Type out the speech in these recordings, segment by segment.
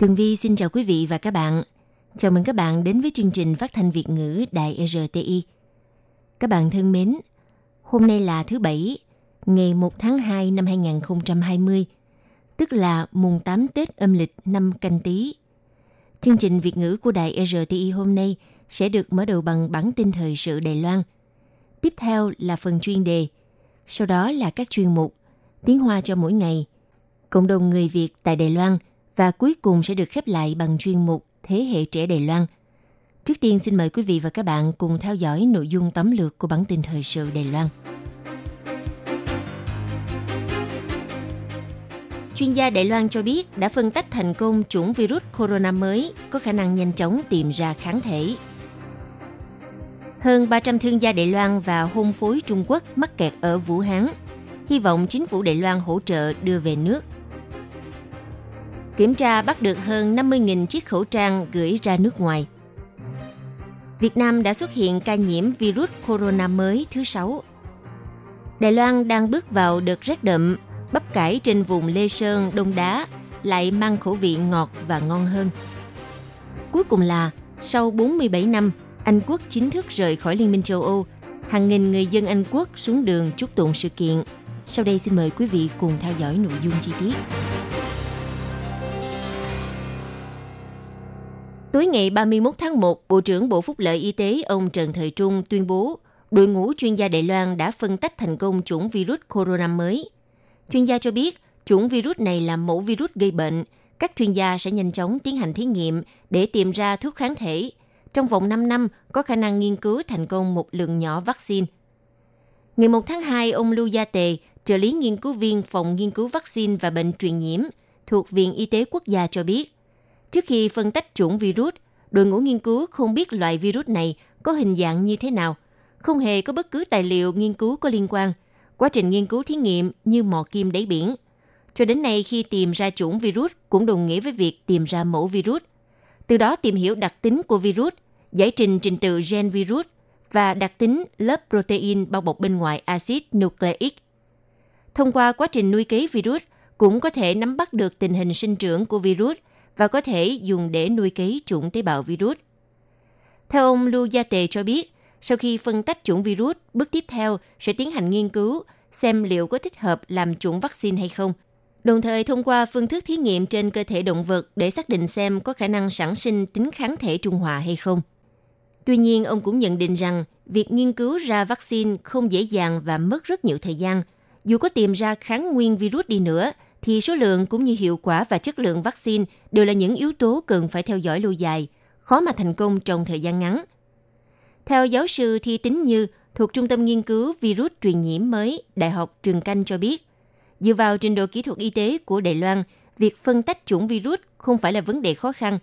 Tường Vi xin chào quý vị và các bạn. Chào mừng các bạn đến với chương trình phát thanh Việt ngữ Đài RTI. Các bạn thân mến, hôm nay là thứ Bảy, ngày 1 tháng 2 năm 2020, tức là mùng 8 Tết âm lịch năm canh tí. Chương trình Việt ngữ của Đài RTI hôm nay sẽ được mở đầu bằng bản tin thời sự Đài Loan. Tiếp theo là phần chuyên đề, sau đó là các chuyên mục Tiếng Hoa cho mỗi ngày, cộng đồng người Việt tại Đài Loan và cuối cùng sẽ được khép lại bằng chuyên mục Thế hệ trẻ Đài Loan. Trước tiên, xin mời quý vị và các bạn cùng theo dõi nội dung tóm lược của bản tin thời sự Đài Loan. Chuyên gia Đài Loan cho biết đã phân tách thành công chủng virus corona mới có khả năng nhanh chóng tìm ra kháng thể. Hơn 300 thương gia Đài Loan và hôn phối Trung Quốc mắc kẹt ở Vũ Hán. Hy vọng chính phủ Đài Loan hỗ trợ đưa về nước. Kiểm tra bắt được hơn 50.000 chiếc khẩu trang gửi ra nước ngoài. Việt Nam đã xuất hiện ca nhiễm virus corona mới thứ sáu. Đài Loan đang bước vào đợt rét đậm, bắp cải trên vùng Lê Sơn, Đông Đá lại mang khẩu vị ngọt và ngon hơn. Cuối cùng là, sau 47 năm, Anh Quốc chính thức rời khỏi Liên minh châu Âu. Hàng nghìn người dân Anh Quốc xuống đường chúc tụng sự kiện. Sau đây xin mời quý vị cùng theo dõi nội dung chi tiết. Tối ngày 31 tháng 1, Bộ trưởng Bộ Phúc lợi Y tế ông Trần Thời Trung tuyên bố đội ngũ chuyên gia Đài Loan đã phân tách thành công chủng virus corona mới. Chuyên gia cho biết chủng virus này là mẫu virus gây bệnh. Các chuyên gia sẽ nhanh chóng tiến hành thí nghiệm để tìm ra thuốc kháng thể. Trong vòng 5 năm, có khả năng nghiên cứu thành công một lượng nhỏ vaccine. Ngày 1 tháng 2, ông Lưu Gia Tề, trợ lý nghiên cứu viên Phòng Nghiên cứu Vaccine và Bệnh truyền nhiễm thuộc Viện Y tế Quốc gia cho biết, Trước khi phân tách chủng virus, đội ngũ nghiên cứu không biết loại virus này có hình dạng như thế nào, không hề có bất cứ tài liệu nghiên cứu có liên quan. Quá trình nghiên cứu thí nghiệm như mò kim đáy biển. Cho đến nay khi tìm ra chủng virus cũng đồng nghĩa với việc tìm ra mẫu virus. Từ đó tìm hiểu đặc tính của virus, giải trình trình tự gen virus và đặc tính lớp protein bao bọc bên ngoài axit nucleic. Thông qua quá trình nuôi cấy virus, cũng có thể nắm bắt được tình hình sinh trưởng của virus – và có thể dùng để nuôi cấy chủng tế bào virus. Theo ông Lưu Gia Tề cho biết, sau khi phân tách chủng virus, bước tiếp theo sẽ tiến hành nghiên cứu xem liệu có thích hợp làm chủng vaccine hay không. Đồng thời thông qua phương thức thí nghiệm trên cơ thể động vật để xác định xem có khả năng sản sinh tính kháng thể trung hòa hay không. Tuy nhiên, ông cũng nhận định rằng việc nghiên cứu ra vaccine không dễ dàng và mất rất nhiều thời gian. Dù có tìm ra kháng nguyên virus đi nữa, thì số lượng cũng như hiệu quả và chất lượng vaccine đều là những yếu tố cần phải theo dõi lâu dài, khó mà thành công trong thời gian ngắn. Theo giáo sư Thi Tính Như thuộc Trung tâm Nghiên cứu Virus truyền nhiễm mới Đại học Trường Canh cho biết, dựa vào trình độ kỹ thuật y tế của Đài Loan, việc phân tách chủng virus không phải là vấn đề khó khăn.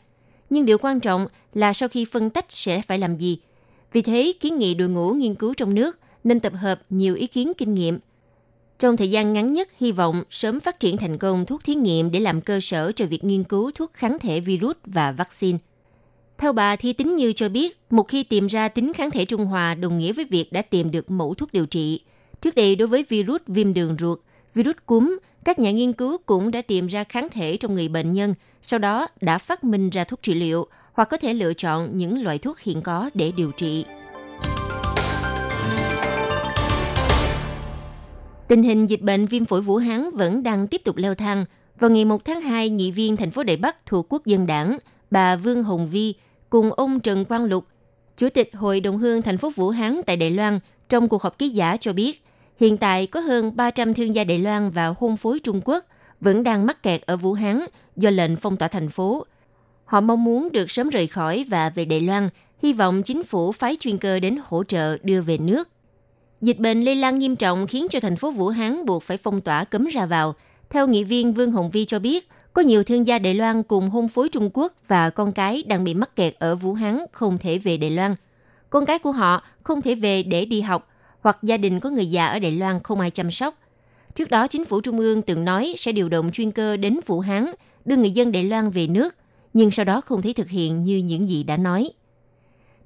Nhưng điều quan trọng là sau khi phân tách sẽ phải làm gì. Vì thế, kiến nghị đội ngũ nghiên cứu trong nước nên tập hợp nhiều ý kiến kinh nghiệm trong thời gian ngắn nhất, hy vọng sớm phát triển thành công thuốc thí nghiệm để làm cơ sở cho việc nghiên cứu thuốc kháng thể virus và vaccine. Theo bà Thi Tính Như cho biết, một khi tìm ra tính kháng thể trung hòa đồng nghĩa với việc đã tìm được mẫu thuốc điều trị. Trước đây đối với virus viêm đường ruột, virus cúm, các nhà nghiên cứu cũng đã tìm ra kháng thể trong người bệnh nhân, sau đó đã phát minh ra thuốc trị liệu hoặc có thể lựa chọn những loại thuốc hiện có để điều trị. Tình hình dịch bệnh viêm phổi Vũ Hán vẫn đang tiếp tục leo thang. Vào ngày 1 tháng 2, nghị viên thành phố Đài Bắc thuộc Quốc dân đảng, bà Vương Hồng Vi cùng ông Trần Quang Lục, Chủ tịch Hội đồng hương thành phố Vũ Hán tại Đài Loan, trong cuộc họp ký giả cho biết, hiện tại có hơn 300 thương gia Đài Loan và hôn phối Trung Quốc vẫn đang mắc kẹt ở Vũ Hán do lệnh phong tỏa thành phố. Họ mong muốn được sớm rời khỏi và về Đài Loan, hy vọng chính phủ phái chuyên cơ đến hỗ trợ đưa về nước. Dịch bệnh lây lan nghiêm trọng khiến cho thành phố Vũ Hán buộc phải phong tỏa cấm ra vào. Theo nghị viên Vương Hồng Vi cho biết, Có nhiều thương gia Đài Loan cùng hôn phối Trung Quốc và con cái đang bị mắc kẹt ở Vũ Hán không thể về Đài Loan. Con cái của họ không thể về để đi học hoặc gia đình có người già ở Đài Loan không ai chăm sóc. Trước đó, chính phủ Trung ương từng nói sẽ điều động chuyên cơ đến Vũ Hán đưa người dân Đài Loan về nước, nhưng sau đó không thể thực hiện như những gì đã nói.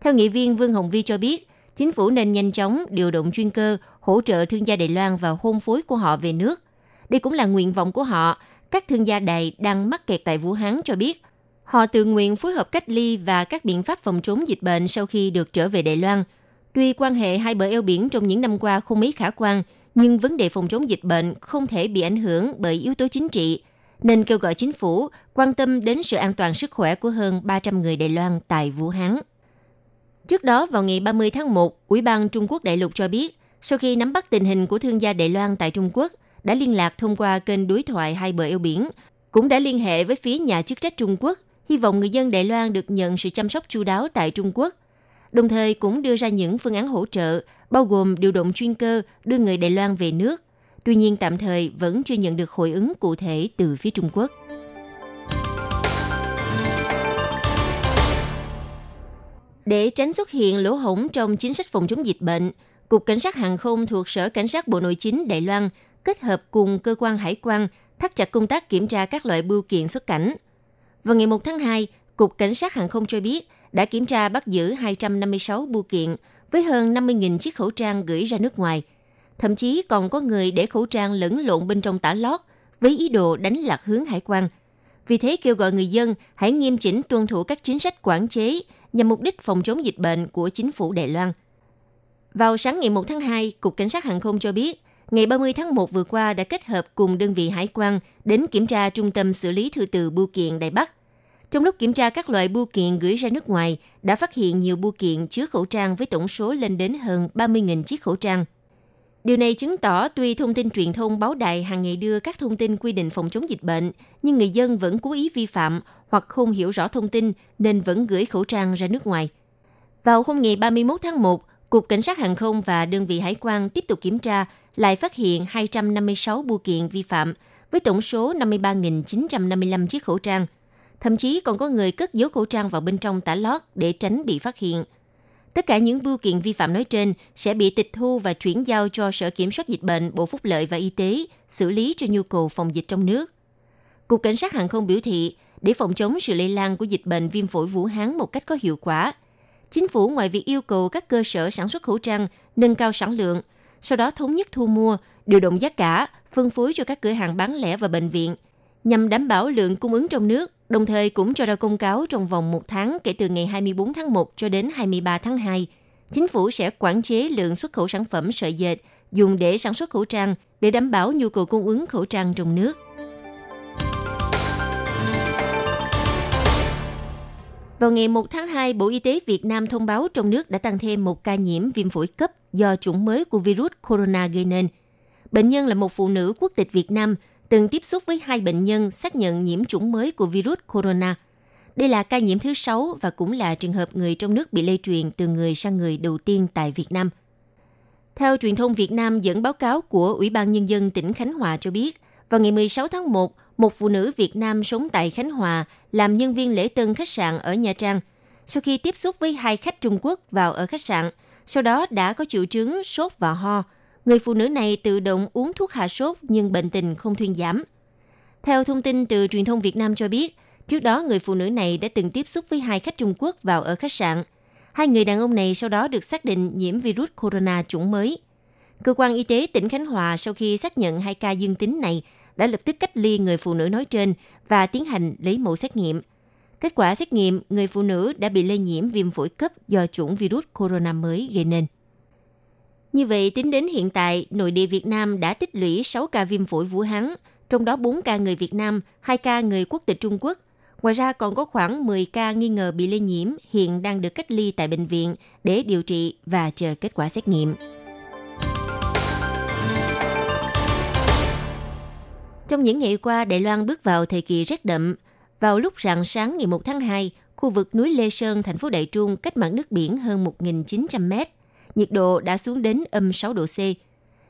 Theo nghị viên Vương Hồng Vi cho biết, chính phủ nên nhanh chóng điều động chuyên cơ hỗ trợ thương gia Đài Loan và hôn phối của họ về nước. Đây cũng là nguyện vọng của họ. Các thương gia Đài đang mắc kẹt tại Vũ Hán cho biết, họ tự nguyện phối hợp cách ly và các biện pháp phòng chống dịch bệnh sau khi được trở về Đài Loan. Tuy quan hệ hai bờ eo biển trong những năm qua không mấy khả quan, nhưng vấn đề phòng chống dịch bệnh không thể bị ảnh hưởng bởi yếu tố chính trị, nên kêu gọi chính phủ quan tâm đến sự an toàn sức khỏe của hơn 300 người Đài Loan tại Vũ Hán. Trước đó, vào ngày 30 tháng 1, Ủy ban Trung Quốc Đại lục cho biết, sau khi nắm bắt tình hình của thương gia Đài Loan tại Trung Quốc, đã liên lạc thông qua kênh đối thoại hai bờ eo biển, cũng đã liên hệ với phía nhà chức trách Trung Quốc, hy vọng người dân Đài Loan được nhận sự chăm sóc chu đáo tại Trung Quốc. Đồng thời cũng đưa ra những phương án hỗ trợ, bao gồm điều động chuyên cơ đưa người Đài Loan về nước. Tuy nhiên tạm thời vẫn chưa nhận được hồi ứng cụ thể từ phía Trung Quốc. Để tránh xuất hiện lỗ hổng trong chính sách phòng chống dịch bệnh, Cục Cảnh sát Hàng không thuộc Sở Cảnh sát Bộ Nội chính Đài Loan kết hợp cùng cơ quan hải quan thắt chặt công tác kiểm tra các loại bưu kiện xuất cảnh. Vào ngày 1 tháng 2, Cục Cảnh sát Hàng không cho biết đã kiểm tra bắt giữ 256 bưu kiện với hơn 50.000 chiếc khẩu trang gửi ra nước ngoài. Thậm chí còn có người để khẩu trang lẫn lộn bên trong tả lót với ý đồ đánh lạc hướng hải quan. Vì thế kêu gọi người dân hãy nghiêm chỉnh tuân thủ các chính sách quản chế nhằm mục đích phòng chống dịch bệnh của chính phủ Đài Loan. Vào sáng ngày 1 tháng 2, Cục Cảnh sát Hàng không cho biết, ngày 30 tháng 1 vừa qua đã kết hợp cùng đơn vị hải quan đến kiểm tra trung tâm xử lý thư từ bưu kiện Đài Bắc. Trong lúc kiểm tra các loại bưu kiện gửi ra nước ngoài, đã phát hiện nhiều bưu kiện chứa khẩu trang với tổng số lên đến hơn 30.000 chiếc khẩu trang. Điều này chứng tỏ tuy thông tin truyền thông báo đài hàng ngày đưa các thông tin quy định phòng chống dịch bệnh, nhưng người dân vẫn cố ý vi phạm hoặc không hiểu rõ thông tin nên vẫn gửi khẩu trang ra nước ngoài. Vào hôm ngày 31 tháng 1, Cục Cảnh sát Hàng không và đơn vị hải quan tiếp tục kiểm tra, lại phát hiện 256 bưu kiện vi phạm với tổng số 53.955 chiếc khẩu trang. Thậm chí còn có người cất giấu khẩu trang vào bên trong tả lót để tránh bị phát hiện. Tất cả những bưu kiện vi phạm nói trên sẽ bị tịch thu và chuyển giao cho Sở Kiểm soát Dịch bệnh, Bộ Phúc lợi và Y tế xử lý cho nhu cầu phòng dịch trong nước. Cục Cảnh sát Hàng không biểu thị, để phòng chống sự lây lan của dịch bệnh viêm phổi Vũ Hán một cách có hiệu quả, chính phủ ngoài việc yêu cầu các cơ sở sản xuất khẩu trang nâng cao sản lượng, sau đó thống nhất thu mua, điều động giá cả, phân phối cho các cửa hàng bán lẻ và bệnh viện, nhằm đảm bảo lượng cung ứng trong nước, đồng thời cũng cho ra công cáo trong vòng một tháng kể từ ngày 24 tháng 1 cho đến 23 tháng 2. Chính phủ sẽ quản chế lượng xuất khẩu sản phẩm sợi dệt dùng để sản xuất khẩu trang để đảm bảo nhu cầu cung ứng khẩu trang trong nước. Vào ngày 1 tháng 2, Bộ Y tế Việt Nam thông báo trong nước đã tăng thêm một ca nhiễm viêm phổi cấp do chủng mới của virus corona gây nên. Bệnh nhân là một phụ nữ quốc tịch Việt Nam từng tiếp xúc với hai bệnh nhân xác nhận nhiễm chủng mới của virus corona. Đây là ca nhiễm thứ sáu và cũng là trường hợp người trong nước bị lây truyền từ người sang người đầu tiên tại Việt Nam. Theo truyền thông Việt Nam dẫn báo cáo của Ủy ban Nhân dân tỉnh Khánh Hòa cho biết, vào ngày 16 tháng 1, một phụ nữ Việt Nam sống tại Khánh Hòa làm nhân viên lễ tân khách sạn ở Nha Trang. Sau khi tiếp xúc với hai khách Trung Quốc vào ở khách sạn, sau đó đã có triệu chứng sốt và ho. Người phụ nữ này tự động uống thuốc hạ sốt nhưng bệnh tình không thuyên giảm. Theo thông tin từ truyền thông Việt Nam cho biết, trước đó người phụ nữ này đã từng tiếp xúc với hai khách Trung Quốc vào ở khách sạn. Hai người đàn ông này sau đó được xác định nhiễm virus corona chủng mới. Cơ quan y tế tỉnh Khánh Hòa sau khi xác nhận hai ca dương tính này đã lập tức cách ly người phụ nữ nói trên và tiến hành lấy mẫu xét nghiệm. Kết quả xét nghiệm, người phụ nữ đã bị lây nhiễm viêm phổi cấp do chủng virus corona mới gây nên. Như vậy, tính đến hiện tại, nội địa Việt Nam đã tích lũy 6 ca viêm phổi Vũ Hán, trong đó 4 ca người Việt Nam, 2 ca người quốc tịch Trung Quốc. Ngoài ra còn có khoảng 10 ca nghi ngờ bị lây nhiễm hiện đang được cách ly tại bệnh viện để điều trị và chờ kết quả xét nghiệm. Trong những ngày qua, Đài Loan bước vào thời kỳ rét đậm. Vào lúc rạng sáng ngày 1 tháng 2, khu vực núi Lê Sơn, thành phố Đại Trung cách mặt nước biển hơn 1.900 mét. Nhiệt độ đã xuống đến âm 6 độ C.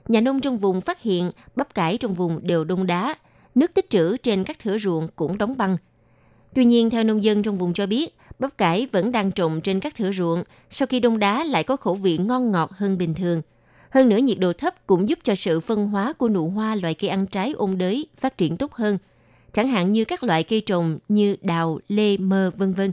Nhà nông trong vùng phát hiện bắp cải trong vùng đều đông đá, nước tích trữ trên các thửa ruộng cũng đóng băng. Tuy nhiên, theo nông dân trong vùng cho biết, bắp cải vẫn đang trồng trên các thửa ruộng, sau khi đông đá lại có khẩu vị ngon ngọt hơn bình thường. Hơn nữa, nhiệt độ thấp cũng giúp cho sự phân hóa của nụ hoa loại cây ăn trái ôn đới phát triển tốt hơn, chẳng hạn như các loại cây trồng như đào, lê, mơ, vân vân.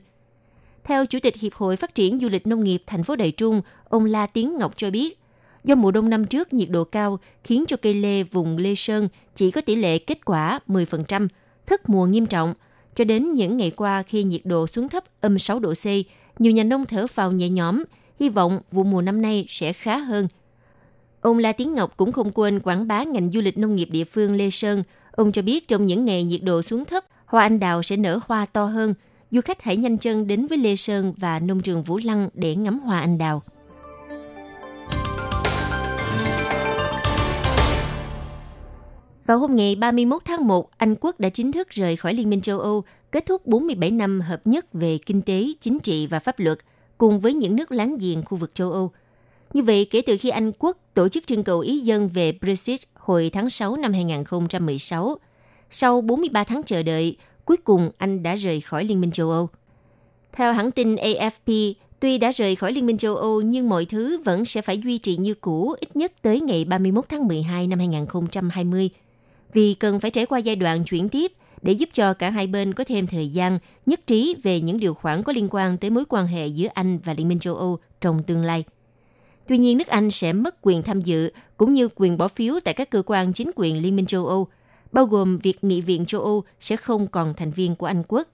Theo Chủ tịch Hiệp hội Phát triển Du lịch Nông nghiệp thành phố Đại Trung, ông La Tiến Ngọc cho biết, do mùa đông năm trước nhiệt độ cao khiến cho cây lê vùng Lê Sơn chỉ có tỷ lệ kết quả 10%, thất mùa nghiêm trọng. Cho đến những ngày qua khi nhiệt độ xuống thấp âm 6 độ C, nhiều nhà nông thở phào nhẹ nhõm, hy vọng vụ mùa năm nay sẽ khá hơn. Ông La Tiến Ngọc cũng không quên quảng bá ngành du lịch nông nghiệp địa phương Lê Sơn. Ông cho biết trong những ngày nhiệt độ xuống thấp, hoa anh đào sẽ nở hoa to hơn. Du khách hãy nhanh chân đến với Lê Sơn và nông trường Vũ Lăng để ngắm hoa anh đào. Vào hôm ngày 31 tháng 1, Anh quốc đã chính thức rời khỏi Liên minh châu Âu, kết thúc 47 năm hợp nhất về kinh tế, chính trị và pháp luật, cùng với những nước láng giềng khu vực châu Âu. Như vậy, kể từ khi Anh quốc tổ chức trưng cầu ý dân về Brexit hồi tháng 6 năm 2016, sau 43 tháng chờ đợi, cuối cùng Anh đã rời khỏi Liên minh châu Âu. Theo hãng tin AFP, tuy đã rời khỏi Liên minh châu Âu nhưng mọi thứ vẫn sẽ phải duy trì như cũ ít nhất tới ngày 31 tháng 12 năm 2020 – vì cần phải trải qua giai đoạn chuyển tiếp để giúp cho cả hai bên có thêm thời gian nhất trí về những điều khoản có liên quan tới mối quan hệ giữa Anh và Liên minh châu Âu trong tương lai. Tuy nhiên, nước Anh sẽ mất quyền tham dự cũng như quyền bỏ phiếu tại các cơ quan chính quyền Liên minh châu Âu, bao gồm việc Nghị viện châu Âu sẽ không còn thành viên của Anh quốc.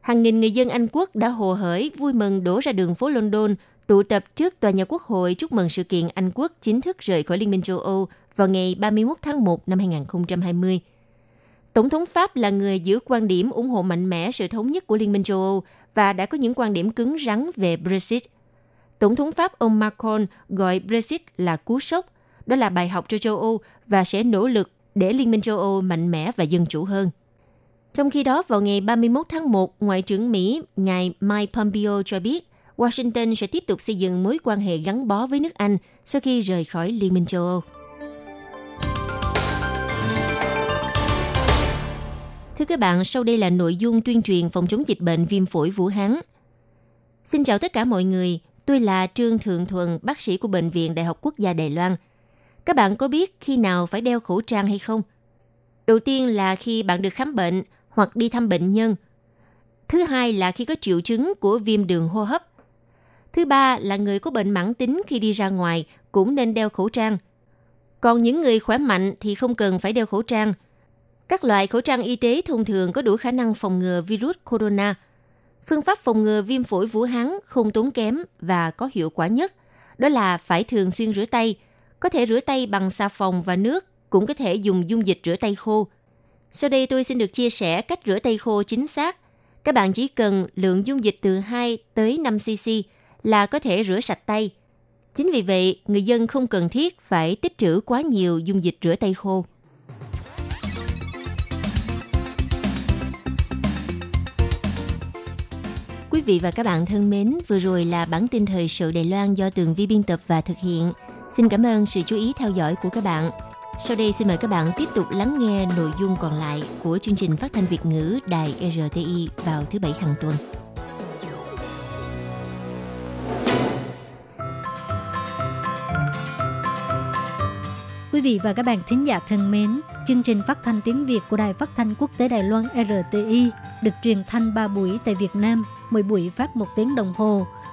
Hàng nghìn người dân Anh quốc đã hồ hởi vui mừng đổ ra đường phố London tụ tập trước tòa nhà quốc hội chúc mừng sự kiện Anh quốc chính thức rời khỏi Liên minh châu Âu vào ngày 31 tháng 1 năm 2020. Tổng thống Pháp là người giữ quan điểm ủng hộ mạnh mẽ sự thống nhất của Liên minh châu Âu và đã có những quan điểm cứng rắn về Brexit. Tổng thống Pháp ông Macron gọi Brexit là cú sốc, đó là bài học cho châu Âu và sẽ nỗ lực để Liên minh châu Âu mạnh mẽ và dân chủ hơn. Trong khi đó, vào ngày 31 tháng 1, Ngoại trưởng Mỹ ngài Mike Pompeo cho biết Washington sẽ tiếp tục xây dựng mối quan hệ gắn bó với nước Anh sau khi rời khỏi Liên minh châu Âu. Thưa các bạn, sau đây là nội dung tuyên truyền phòng chống dịch bệnh viêm phổi Vũ Hán. Xin chào tất cả mọi người, tôi là Trương Thượng Thuần, bác sĩ của Bệnh viện Đại học Quốc gia Đài Loan. Các bạn có biết khi nào phải đeo khẩu trang hay không? Đầu tiên là khi bạn được khám bệnh hoặc đi thăm bệnh nhân. Thứ hai là khi có triệu chứng của viêm đường hô hấp. Thứ ba là người có bệnh mãn tính khi đi ra ngoài cũng nên đeo khẩu trang. Còn những người khỏe mạnh thì không cần phải đeo khẩu trang – các loại khẩu trang y tế thông thường có đủ khả năng phòng ngừa virus corona. Phương pháp phòng ngừa viêm phổi Vũ Hán không tốn kém và có hiệu quả nhất, đó là phải thường xuyên rửa tay. Có thể rửa tay bằng xà phòng và nước, cũng có thể dùng dung dịch rửa tay khô. Sau đây tôi xin được chia sẻ cách rửa tay khô chính xác. Các bạn chỉ cần lượng dung dịch từ 2 tới 5 cc là có thể rửa sạch tay. Chính vì vậy, người dân không cần thiết phải tích trữ quá nhiều dung dịch rửa tay khô. Quý vị và các bạn thân mến, vừa rồi là bản tin thời sự Đài Loan do Tường Vi biên tập và thực hiện. Xin cảm ơn sự chú ý theo dõi của các bạn. Sau đây xin mời các bạn tiếp tục lắng nghe nội dung còn lại của chương trình phát thanh Việt ngữ Đài RTI vào thứ Bảy hàng tuần. Quý vị và các bạn thính giả thân mến, chương trình phát thanh tiếng Việt của Đài Phát thanh Quốc tế Đài Loan RTI được truyền thanh 3 buổi tại Việt Nam, mỗi buổi phát 1 tiếng đồng hồ.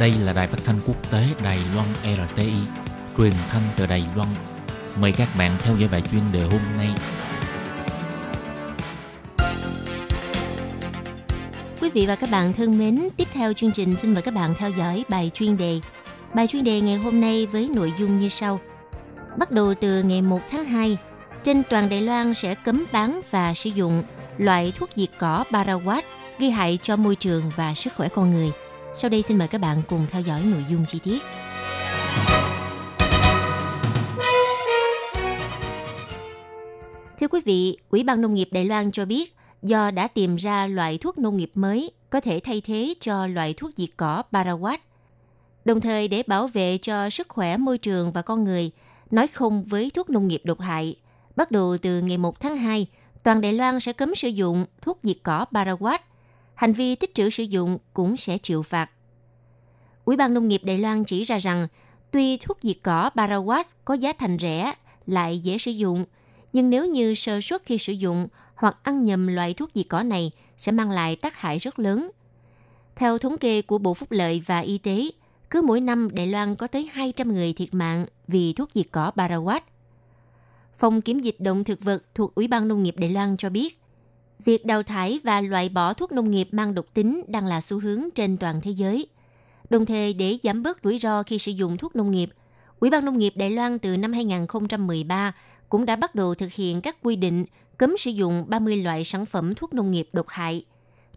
Đây là đài phát thanh quốc tế Đài Loan RTI, truyền thanh từ Đài Loan. Mời các bạn theo dõi bài chuyên đề hôm nay. Quý vị và các bạn thân mến, tiếp theo chương trình xin mời các bạn theo dõi bài chuyên đề. Bài chuyên đề ngày hôm nay với nội dung như sau. Bắt đầu từ ngày 1 tháng 2, trên toàn Đài Loan sẽ cấm bán và sử dụng loại thuốc diệt cỏ Paraquat gây hại cho môi trường và sức khỏe con người. Sau đây xin mời các bạn cùng theo dõi nội dung chi tiết. Thưa quý vị, Ủy ban Nông nghiệp Đài Loan cho biết, do đã tìm ra loại thuốc nông nghiệp mới có thể thay thế cho loại thuốc diệt cỏ Paraquat. Đồng thời để bảo vệ cho sức khỏe môi trường và con người, nói không với thuốc nông nghiệp độc hại. Bắt đầu từ ngày 1 tháng 2, toàn Đài Loan sẽ cấm sử dụng thuốc diệt cỏ Paraquat. Hành vi tích trữ sử dụng cũng sẽ chịu phạt. Ủy ban Nông nghiệp Đài Loan chỉ ra rằng, tuy thuốc diệt cỏ Paraquat có giá thành rẻ, lại dễ sử dụng, nhưng nếu như sơ suất khi sử dụng hoặc ăn nhầm loại thuốc diệt cỏ này sẽ mang lại tác hại rất lớn. Theo thống kê của Bộ Phúc lợi và Y tế, cứ mỗi năm Đài Loan có tới 200 người thiệt mạng vì thuốc diệt cỏ Paraquat. Phòng kiểm dịch động thực vật thuộc Ủy ban Nông nghiệp Đài Loan cho biết, việc đào thải và loại bỏ thuốc nông nghiệp mang độc tính đang là xu hướng trên toàn thế giới. Đồng thời để giảm bớt rủi ro khi sử dụng thuốc nông nghiệp, Ủy ban Nông nghiệp Đài Loan từ năm 2013 cũng đã bắt đầu thực hiện các quy định cấm sử dụng 30 loại sản phẩm thuốc nông nghiệp độc hại,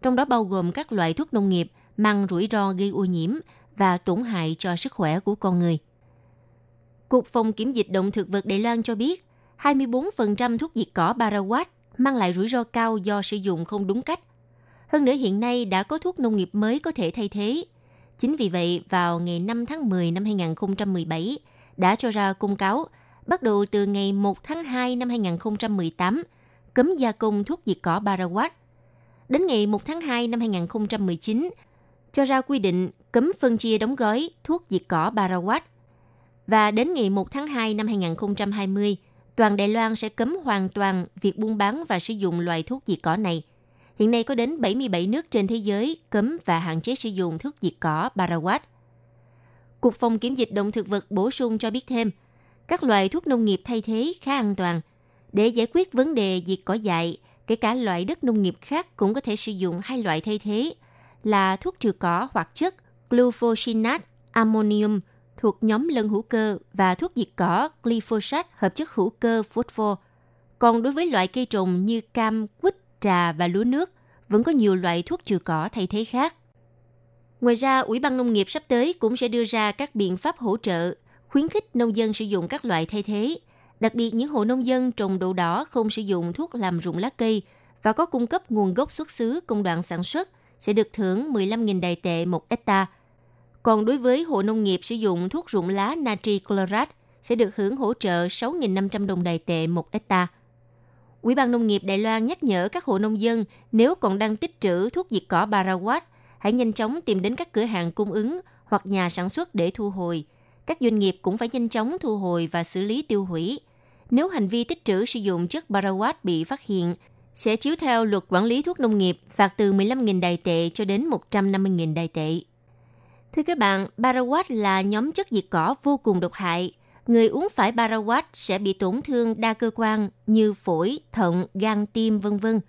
trong đó bao gồm các loại thuốc nông nghiệp mang rủi ro gây ô nhiễm và tổn hại cho sức khỏe của con người. Cục Phòng Kiểm dịch Động thực vật Đài Loan cho biết, 24% thuốc diệt cỏ Paraquat mang lại rủi ro cao do sử dụng không đúng cách. Hơn nữa hiện nay đã có thuốc nông nghiệp mới có thể thay thế. Chính vì vậy, vào ngày 5 tháng 10 năm 2017, đã cho ra công cáo bắt đầu từ ngày 1 tháng 2 năm 2018 cấm gia công thuốc diệt cỏ Barawat. Đến ngày 1 tháng 2 năm 2019, cho ra quy định cấm phân chia đóng gói thuốc diệt cỏ Barawat. Và đến ngày 1 tháng 2 năm 2020, toàn Đài Loan sẽ cấm hoàn toàn việc buôn bán và sử dụng loại thuốc diệt cỏ này. Hiện nay có đến 77 nước trên thế giới cấm và hạn chế sử dụng thuốc diệt cỏ Barawat. Cục Phòng Kiểm dịch Động thực vật bổ sung cho biết thêm, các loại thuốc nông nghiệp thay thế khá an toàn. Để giải quyết vấn đề diệt cỏ dại, kể cả loại đất nông nghiệp khác cũng có thể sử dụng hai loại thay thế là thuốc trừ cỏ hoặc chất glufosinate ammonium thuộc nhóm lân hữu cơ và thuốc diệt cỏ glyphosate hợp chất hữu cơ phosphor. Còn đối với loại cây trồng như cam, quýt, trà và lúa nước, vẫn có nhiều loại thuốc trừ cỏ thay thế khác. Ngoài ra, Ủy ban Nông nghiệp sắp tới cũng sẽ đưa ra các biện pháp hỗ trợ, khuyến khích nông dân sử dụng các loại thay thế. Đặc biệt những hộ nông dân trồng đậu đỏ không sử dụng thuốc làm rụng lá cây và có cung cấp nguồn gốc xuất xứ công đoạn sản xuất sẽ được thưởng 15.000 đài tệ một hecta. Còn đối với hộ nông nghiệp sử dụng thuốc rụng lá natri chlorat sẽ được hưởng hỗ trợ 6.500 đồng đài tệ một hecta. Ủy ban Nông nghiệp Đài Loan nhắc nhở các hộ nông dân nếu còn đang tích trữ thuốc diệt cỏ Barawat, hãy nhanh chóng tìm đến các cửa hàng cung ứng hoặc nhà sản xuất để thu hồi. Các doanh nghiệp cũng phải nhanh chóng thu hồi và xử lý tiêu hủy. Nếu hành vi tích trữ sử dụng chất Barawat bị phát hiện, sẽ chiếu theo luật quản lý thuốc nông nghiệp phạt từ 15.000 đài tệ cho đến 150.000 đài tệ. Thưa các bạn, Paraquat là nhóm chất diệt cỏ vô cùng độc hại. Người uống phải Paraquat sẽ bị tổn thương đa cơ quan như phổi, thận, gan, tim, vân vân,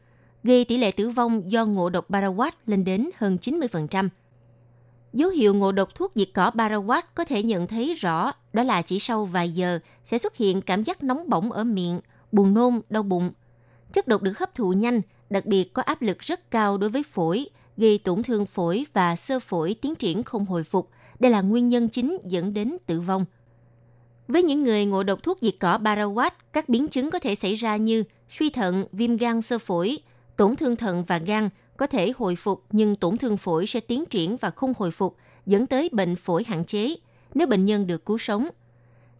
gây tỷ lệ tử vong do ngộ độc Paraquat lên đến hơn 90%. Dấu hiệu ngộ độc thuốc diệt cỏ Paraquat có thể nhận thấy rõ, đó là chỉ sau vài giờ sẽ xuất hiện cảm giác nóng bỏng ở miệng, buồn nôn, đau bụng. Chất độc được hấp thụ nhanh, đặc biệt có áp lực rất cao đối với phổi, gây tổn thương phổi và sơ phổi tiến triển không hồi phục. Đây là nguyên nhân chính dẫn đến tử vong. Với những người ngộ độc thuốc diệt cỏ Barawat, các biến chứng có thể xảy ra như suy thận, viêm gan sơ phổi, tổn thương thận và gan có thể hồi phục nhưng tổn thương phổi sẽ tiến triển và không hồi phục, dẫn tới bệnh phổi hạn chế nếu bệnh nhân được cứu sống.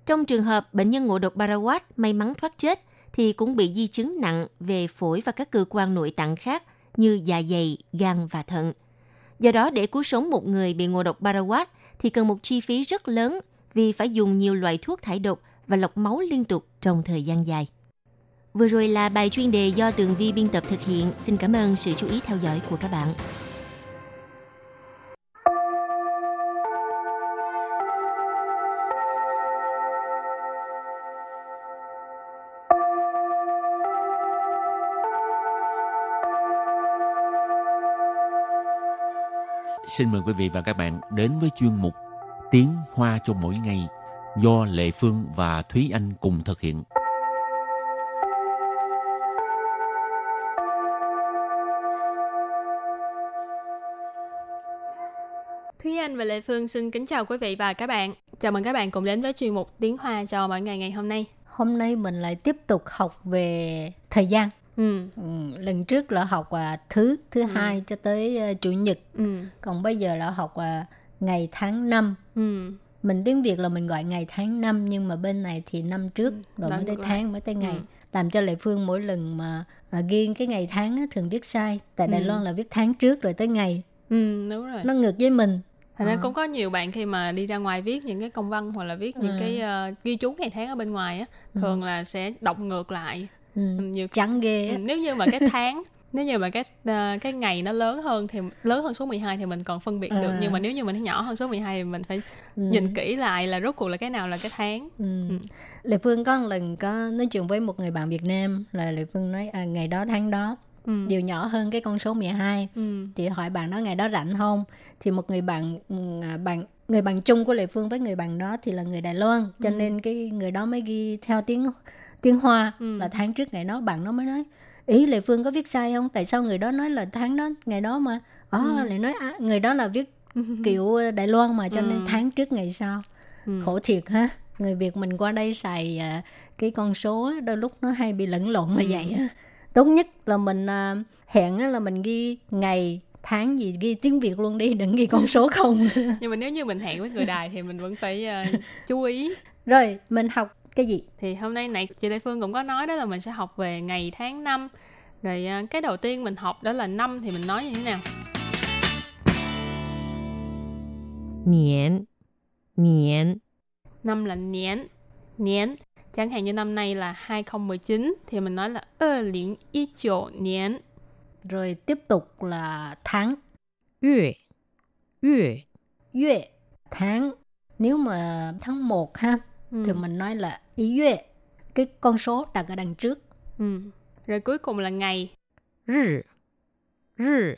Trong trường hợp bệnh nhân ngộ độc Barawat may mắn thoát chết thì cũng bị di chứng nặng về phổi và các cơ quan nội tạng khác – như dạ dày, gan và thận. Do đó, để cứu sống một người bị ngộ độc Barawat thì cần một chi phí rất lớn vì phải dùng nhiều loại thuốc thải độc và lọc máu liên tục trong thời gian dài. Vừa rồi là bài chuyên đề do Tường Vi biên tập thực hiện. Xin cảm ơn sự chú ý theo dõi của các bạn. Xin mời quý vị và các bạn đến với chuyên mục Tiếng Hoa cho mỗi ngày do Lệ Phương và Thúy Anh cùng thực hiện. Thúy Anh và Lệ Phương xin kính chào quý vị và các bạn. Chào mừng các bạn cùng đến với chuyên mục Tiếng Hoa cho mỗi ngày ngày hôm nay. Hôm nay mình lại tiếp tục học về thời gian. Ừ. Ừ, lần trước là học à, thứ thứ hai cho tới à, chủ nhật, Ừ. còn bây giờ là học à, ngày tháng năm. Ừ. Mình tiếng Việt là mình gọi ngày tháng năm nhưng mà bên này thì năm trước rồi nói mới tới lại. tháng mới tới ngày. Ừ. Làm cho Lệ Phương mỗi lần mà à, ghi cái ngày tháng á, thường viết sai. Tại Đài Ừ. Loan là viết tháng trước rồi tới ngày. Ừ, đúng rồi. Nó ngược với mình. Thành ra Ờ. cũng có nhiều bạn khi mà đi ra ngoài viết những cái công văn hoặc là viết những Ừ. cái ờ, ghi chú ngày tháng ở bên ngoài á, thường là sẽ đọc ngược lại. Ừ. Nhiều Trắng ghê á. nếu như mà cái tháng nếu như mà cái ờ, cái ngày nó lớn hơn thì lớn hơn số 12 thì mình còn phân biệt được À. nhưng mà nếu như mà nó nhỏ hơn số 12 thì mình phải Ừ. nhìn kỹ lại là rốt cuộc là cái nào là cái tháng Ừ. Ừ. Lệ Phương có một lần có nói chuyện với một người bạn Việt Nam là Lệ Phương nói à, ngày đó tháng đó ừ. đều nhỏ hơn cái con số 12 Ừ. thì hỏi bạn đó ngày đó rảnh không thì một người bạn à, bạn người bạn chung của Lệ Phương với người bạn đó thì là người Đài Loan cho Ừ. nên cái người đó mới ghi theo tiếng tiếng Hoa Ừ. là tháng trước ngày đó bạn đó mới nói ý Lệ Phương có viết sai không tại sao người đó nói là tháng đó ngày đó mà ờ Ừ. lại nói à, người đó là viết kiểu Đài Loan mà cho nên Ừ. tháng trước ngày sau Ừ. khổ thiệt ha người Việt mình qua đây xài à, cái con số đôi lúc nó hay bị lẫn lộn là Ừ. vậy á tốt nhất là mình à, hẹn là mình ghi ngày tháng gì ghi tiếng Việt luôn đi đừng ghi con số không nhưng mà nếu như mình hẹn với người đài thì mình vẫn phải ờ, chú ý rồi mình học cái gì? Thì hôm nay này chị Lê Phương cũng có nói đó là mình sẽ học về ngày tháng năm. Rồi à, cái đầu tiên mình học đó là năm thì mình nói như thế nào? Niên niên năm là niên niên chẳng hạn như năm nay là 2019 thì mình nói là 2019 niên rồi tiếp tục là tháng. Yue. Yue. Yue. Tháng. Nếu mà tháng 1 ha ừ. thì mình nói là ý yue cái con số đặt ở đằng trước ừ. rồi cuối cùng là ngày rì rì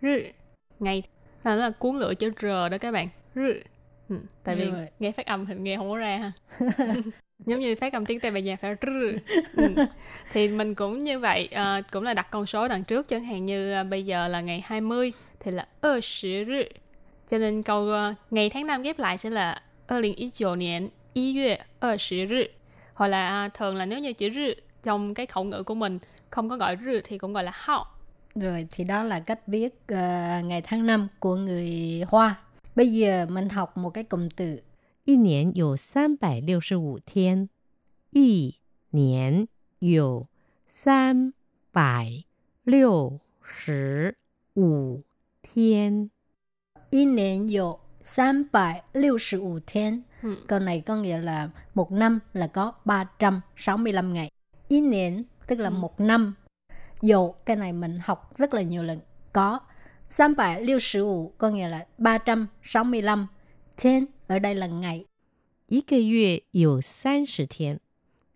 rì ngày là nó là cuốn lửa chữ r đó các bạn rì ừ. tại vì rồi. nghe phát âm thì nghe không có ra ha giống như phát âm tiếng tây ban nhạc phải rừ. ừ. thì mình cũng như vậy à, cũng là đặt con số đằng trước chẳng hạn như à, bây giờ là ngày 20 thì là ơ sĩ rư cho nên câu uh, ngày tháng năm ghép lại sẽ là ơ linh ít niên y yue ơ sĩ rư hoặc là à, thường là nếu như chữ rư trong cái khẩu ngữ của mình không có gọi rư thì cũng gọi là hao rồi thì đó là cách viết uh, ngày tháng năm của người Hoa. Bây giờ mình học một cái cụm từ. Y niên có 365 thiên. Y niên có 365 thiên. Y niên có 365 thiên. Ừ. Câu này có nghĩa là một năm là có 365 ngày. Y niên tức là Ừ. một năm. Dụ cái này mình học rất là nhiều lần. Có 365 có nghĩa là 365 thiên ở đây là ngày. 一个月有三十天，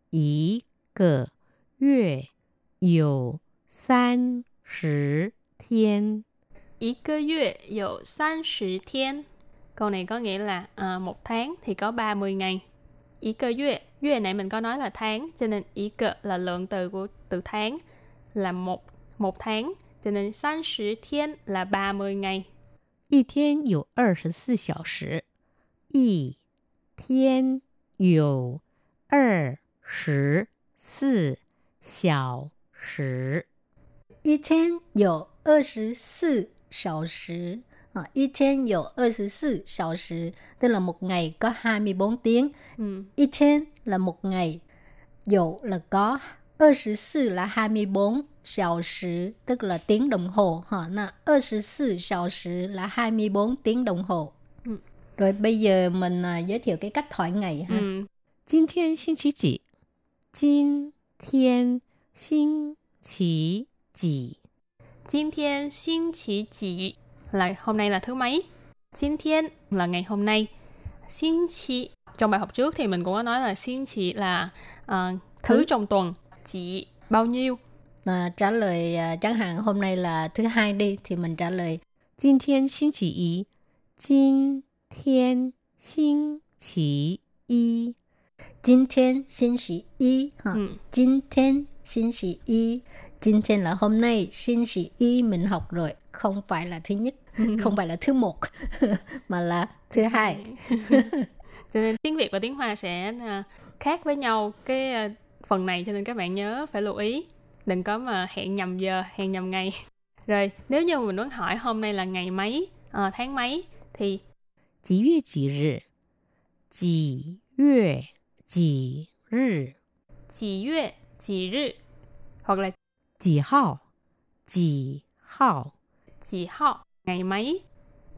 一个月有三十天。 Ý cơ月有三十天. Câu này có nghĩa là à, một tháng thì có 30 ngày. Ý cơ月,月này mình có nói là tháng, cho nên ý cơ là lượng từ của từ tháng là một một tháng, cho nên 30 thiên là 30 ngày. 一天有二十四小时，一天有二十四小时。 一天有二十四小时 à, 一天有二十四小时 tức là một ngày có 24 tiếng. Ừ. 一天 là một ngày, dụ là có 24 là 24 小时 tức là tiếng đồng hồ. Ha, là 24 小时 là 24 tiếng đồng hồ. Ừ. Rồi bây giờ mình à, giới thiệu cái cách hỏi ngày ha. Ừ. 今天星期几？今天星期几？今天星期几 là hôm nay là thứ mấy. Xin thiên là ngày hôm nay. Xin chỉ trong bài học trước thì mình cũng có nói là xin chỉ là uh, thứ, thứ trong tuần chỉ bao nhiêu. À, trả lời ờ, uh, chẳng hạn hôm nay là thứ hai đi thì mình trả lời Xin thiên xin chỉ ý. Xin thiên xin chỉ ý. Xin thiên xin chỉ ý. Ừ. Xin thiên xin chỉ ý. 今天 là hôm nay xin sĩ y mình học rồi. Không phải là thứ nhất không phải là thứ một mà là thứ hai. cho nên tiếng việt và tiếng hoa sẽ à, khác với nhau cái à, phần này cho nên các bạn nhớ phải lưu ý. Đừng có mà hẹn nhầm giờ hẹn nhầm ngày. Rồi nếu như mình muốn hỏi hôm nay là ngày mấy à, tháng mấy thì Chỉ yue chỉ rì Chỉ yue chỉ rì Chỉ yue chỉ rì Hoặc là chỉ hào. Chỉ hào. Chỉ hào. Ngày mấy?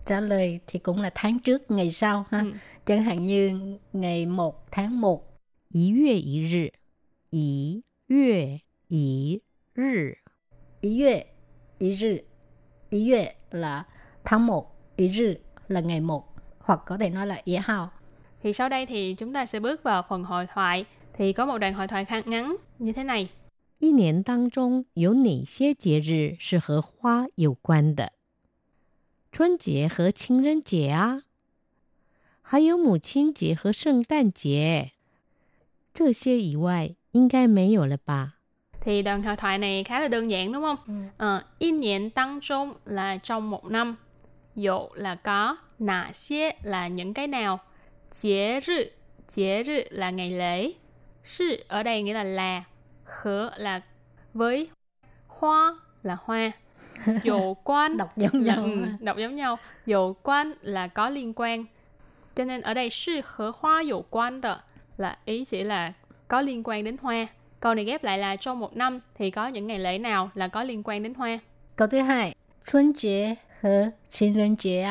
Trả lời thì cũng là tháng trước, ngày sau ha. Ừ. Chẳng hạn như ngày 1 tháng 1. Ý yue ý rì. Ý yue ý rì. Ý yue ý rì. Ý yue là tháng 1. Ý rì là ngày 1. Hoặc có thể nói là ý hào. Thì sau đây thì chúng ta sẽ bước vào phần hội thoại. Thì có một đoạn hội thoại ngắn như thế này. 一年当中有哪些节日是和花有关的？春节和情人节啊，还有母亲节和圣诞节。这些以外，应该没有了吧？ thì đoạn hội thoại này khá là đơn giản đúng không? Ờ, in niên tăng trung là trong một năm, dụ là có, nà xie là những cái nào, chế rư, chế rư là ngày lễ, sư ở đây nghĩa là là, khở là với hoa là hoa. Dầu quan ừ, đọc giống nhau đọc giống nhau. Dầu quan là có liên quan. Cho nên ở đây sư hở hoa dầu quan đó là ý chỉ là có liên quan đến hoa. Câu này ghép lại là trong một năm thì có những ngày lễ nào là có liên quan đến hoa? Câu thứ hai xuân chế hở chính nhân chế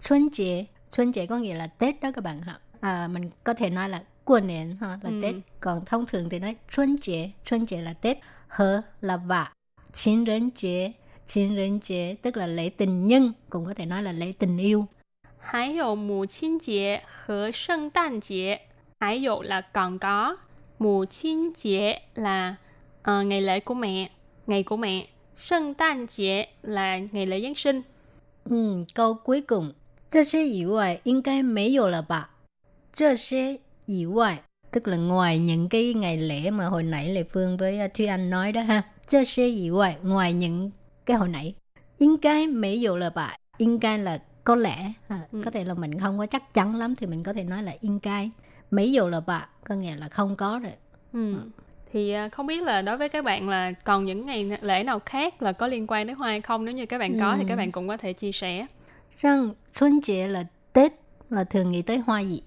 xuân chế xuân chế có nghĩa là tết đó các bạn ạ. À, mình có thể nói là qua niên ha, là Ừ. Tết. Còn thông thường thì nói Xuân chế, Xuân chế là Tết, hờ là và,情人节, 情人节tức là lễ tình nhân, cũng có thể nói là lễ tình yêu. 还有母亲节和圣诞节，还有 là còn có母亲节 là ờ, ngày lễ của mẹ, ngày của mẹ. 圣诞节 là ngày lễ Giáng sinh. Ừ, câu cuối cùng, 这些以外应该没有了吧？这些 以外 tức là ngoài những cái ngày lễ mà hồi nãy Lê Phương với uh, Thúy Anh nói đó ha. 这些以外 ngoài những cái hồi nãy. 应该没有了吧？应该 là có lẽ ha. Ừ. có thể là mình không có chắc chắn lắm thì mình có thể nói là 应该 mấy dụ là bạn có nghĩa là không có rồi Ừ. Thì à, không biết là đối với các bạn là còn những ngày lễ nào khác là có liên quan đến hoa hay không? Nếu như các bạn có thì các bạn cũng có thể chia sẻ. rằng xuân chế là Tết là thường nghĩ tới hoa gì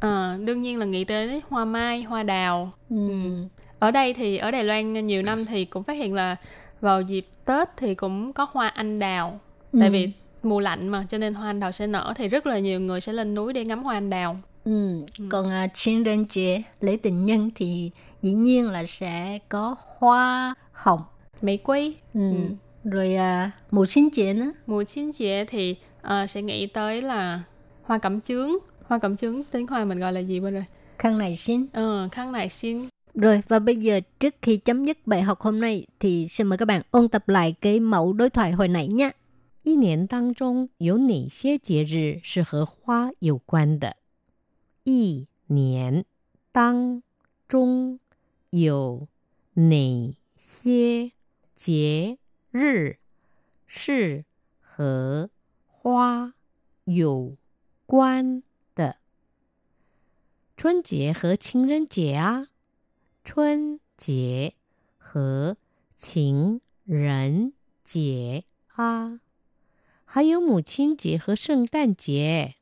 à, đương nhiên là nghĩ tới hoa mai hoa đào ừ. Ừ. ở đây thì ở đài loan nhiều năm thì cũng phát hiện là vào dịp tết thì cũng có hoa anh đào ừ. tại vì mùa lạnh mà cho nên hoa anh đào sẽ nở thì rất là nhiều người sẽ lên núi để ngắm hoa anh đào Ừ. ừ. Còn uh, trên đơn chế lễ tình nhân thì dĩ nhiên là sẽ có hoa hồng, 玫瑰. Ừ. ừ. Rồi uh, mùa chín chế nữa. Mùa chín chế thì uh, sẽ nghĩ tới là hoa cẩm chướng Hoa cẩm chướng tiếng hoa mình gọi là gì bên rồi? Khăn này xin. Ờ, khăn này xin Rồi và bây giờ trước khi chấm dứt bài học hôm nay thì xin mời các bạn ôn tập lại cái mẫu đối thoại hồi nãy nhé. 一年当中有哪些节日是和花有关的？一年当中有哪些节日是和花有关的？ 春节和情人节啊，春节和情人节啊。还有母亲节和圣诞节，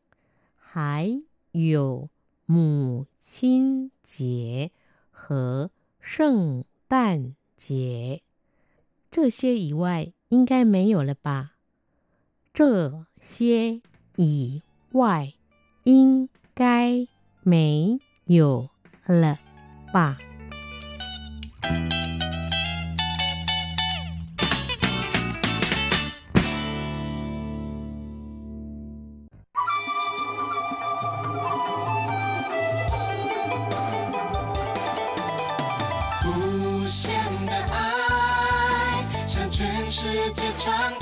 还有母亲节和圣诞节。这些以外应该没有了吧？这些以外应该没有了吧？世界传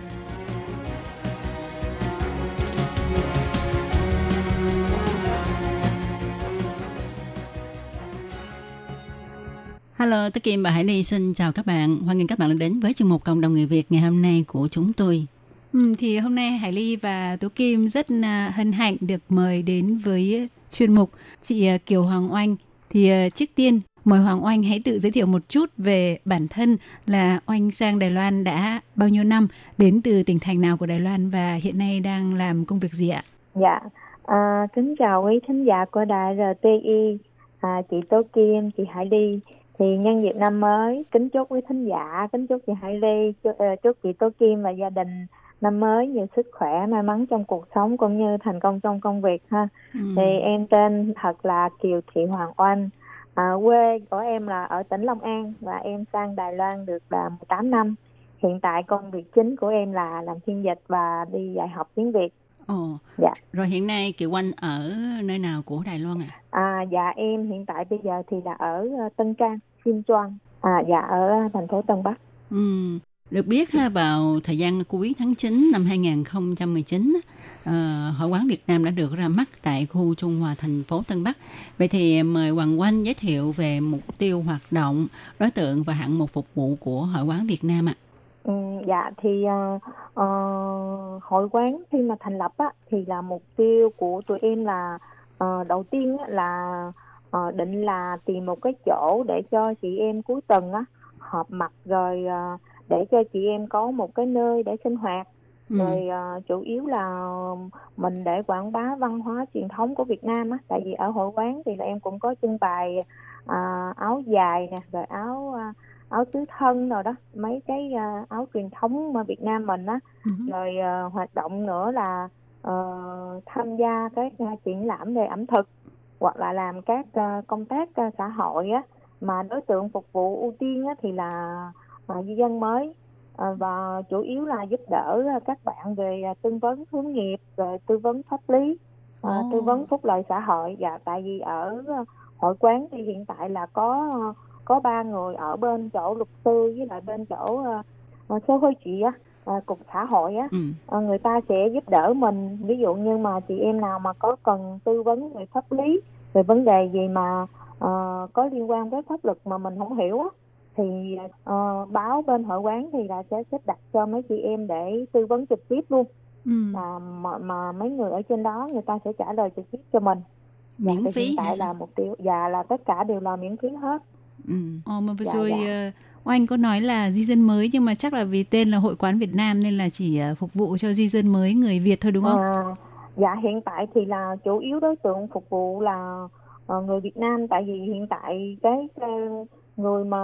Hello, Tất Kim và Hải Ly xin chào các bạn. Hoan nghênh các bạn đến với chương mục Cộng đồng người Việt ngày hôm nay của chúng tôi. Ừ, thì hôm nay Hải Ly và Tú Kim rất uh, hân hạnh được mời đến với chuyên mục chị uh, Kiều Hoàng Oanh. Thì uh, trước tiên mời Hoàng Oanh hãy tự giới thiệu một chút về bản thân là Oanh sang Đài Loan đã bao nhiêu năm, đến từ tỉnh thành nào của Đài Loan và hiện nay đang làm công việc gì ạ? Dạ, à, kính chào quý thính giả của đài RTI, à, chị Tố Kim, chị Hải Ly thì nhân dịp năm mới kính chúc quý thính giả kính chúc chị Hải Ly chúc, uh, chúc chị Tố Kim và gia đình năm mới nhiều sức khỏe may mắn trong cuộc sống cũng như thành công trong công việc ha ừ. thì em tên thật là Kiều Thị Hoàng Oanh à, quê của em là ở tỉnh Long An và em sang Đài Loan được là 18 năm hiện tại công việc chính của em là làm phiên dịch và đi dạy học tiếng Việt Ồ, dạ. rồi hiện nay Kiều Oanh ở nơi nào của Đài Loan à? À, dạ em hiện tại bây giờ thì là ở ờ, Tân Trang, Kim Choang, à, dạ ở thành phố Tân Bắc. Ừ. Được biết ha, vào thời gian cuối tháng 9 năm 2019, uh, Hội quán Việt Nam đã được ra mắt tại khu Trung Hòa thành phố Tân Bắc. Vậy thì mời Hoàng Oanh giới thiệu về mục tiêu hoạt động, đối tượng và hạng mục phục vụ của Hội quán Việt Nam ạ. À. Ừ, dạ thì uh, uh, hội quán khi mà thành lập á thì là mục tiêu của tụi em là uh, đầu tiên á, là uh, định là tìm một cái chỗ để cho chị em cuối tuần á họp mặt rồi uh, để cho chị em có một cái nơi để sinh hoạt ừ. rồi uh, chủ yếu là mình để quảng bá văn hóa truyền thống của Việt Nam á tại vì ở hội quán thì là em cũng có trưng bày uh, áo dài nè rồi áo uh, áo tứ thân rồi đó mấy cái uh, áo truyền thống mà Việt Nam mình á uh-huh. rồi uh, hoạt động nữa là uh, tham gia các uh, triển lãm về ẩm thực hoặc là làm các uh, công tác uh, xã hội á mà đối tượng phục vụ ưu tiên á, thì là uh, di dân mới. Uh, và chủ yếu là giúp đỡ các bạn về uh, tư vấn hướng nghiệp rồi tư vấn pháp lý uh, oh. tư vấn phúc lợi xã hội. Và dạ, tại vì ở hội quán thì hiện tại là có có ba người ở bên chỗ luật sư với lại bên chỗ uh, số hơi chị á uh, cục xã hội á ừ. uh, người ta sẽ giúp đỡ mình ví dụ như mà chị em nào mà có cần tư vấn về pháp lý về vấn đề gì mà uh, có liên quan với pháp luật mà mình không hiểu á thì uh, báo bên hội quán thì là sẽ xếp đặt cho mấy chị em để tư vấn trực tiếp luôn ừ. mà, mà mà mấy người ở trên đó người ta sẽ trả lời trực tiếp cho mình miễn phí hiện tại là mục tiêu dạ là tất cả đều là miễn phí hết Ừ. Ờ, mà vừa dạ, rồi dạ. Oanh có nói là di dân mới nhưng mà chắc là vì tên là Hội quán Việt Nam nên là chỉ uh, phục vụ cho di dân mới người Việt thôi đúng không? À, dạ hiện tại thì là chủ yếu đối tượng phục vụ là uh, người Việt Nam tại vì hiện tại cái người mà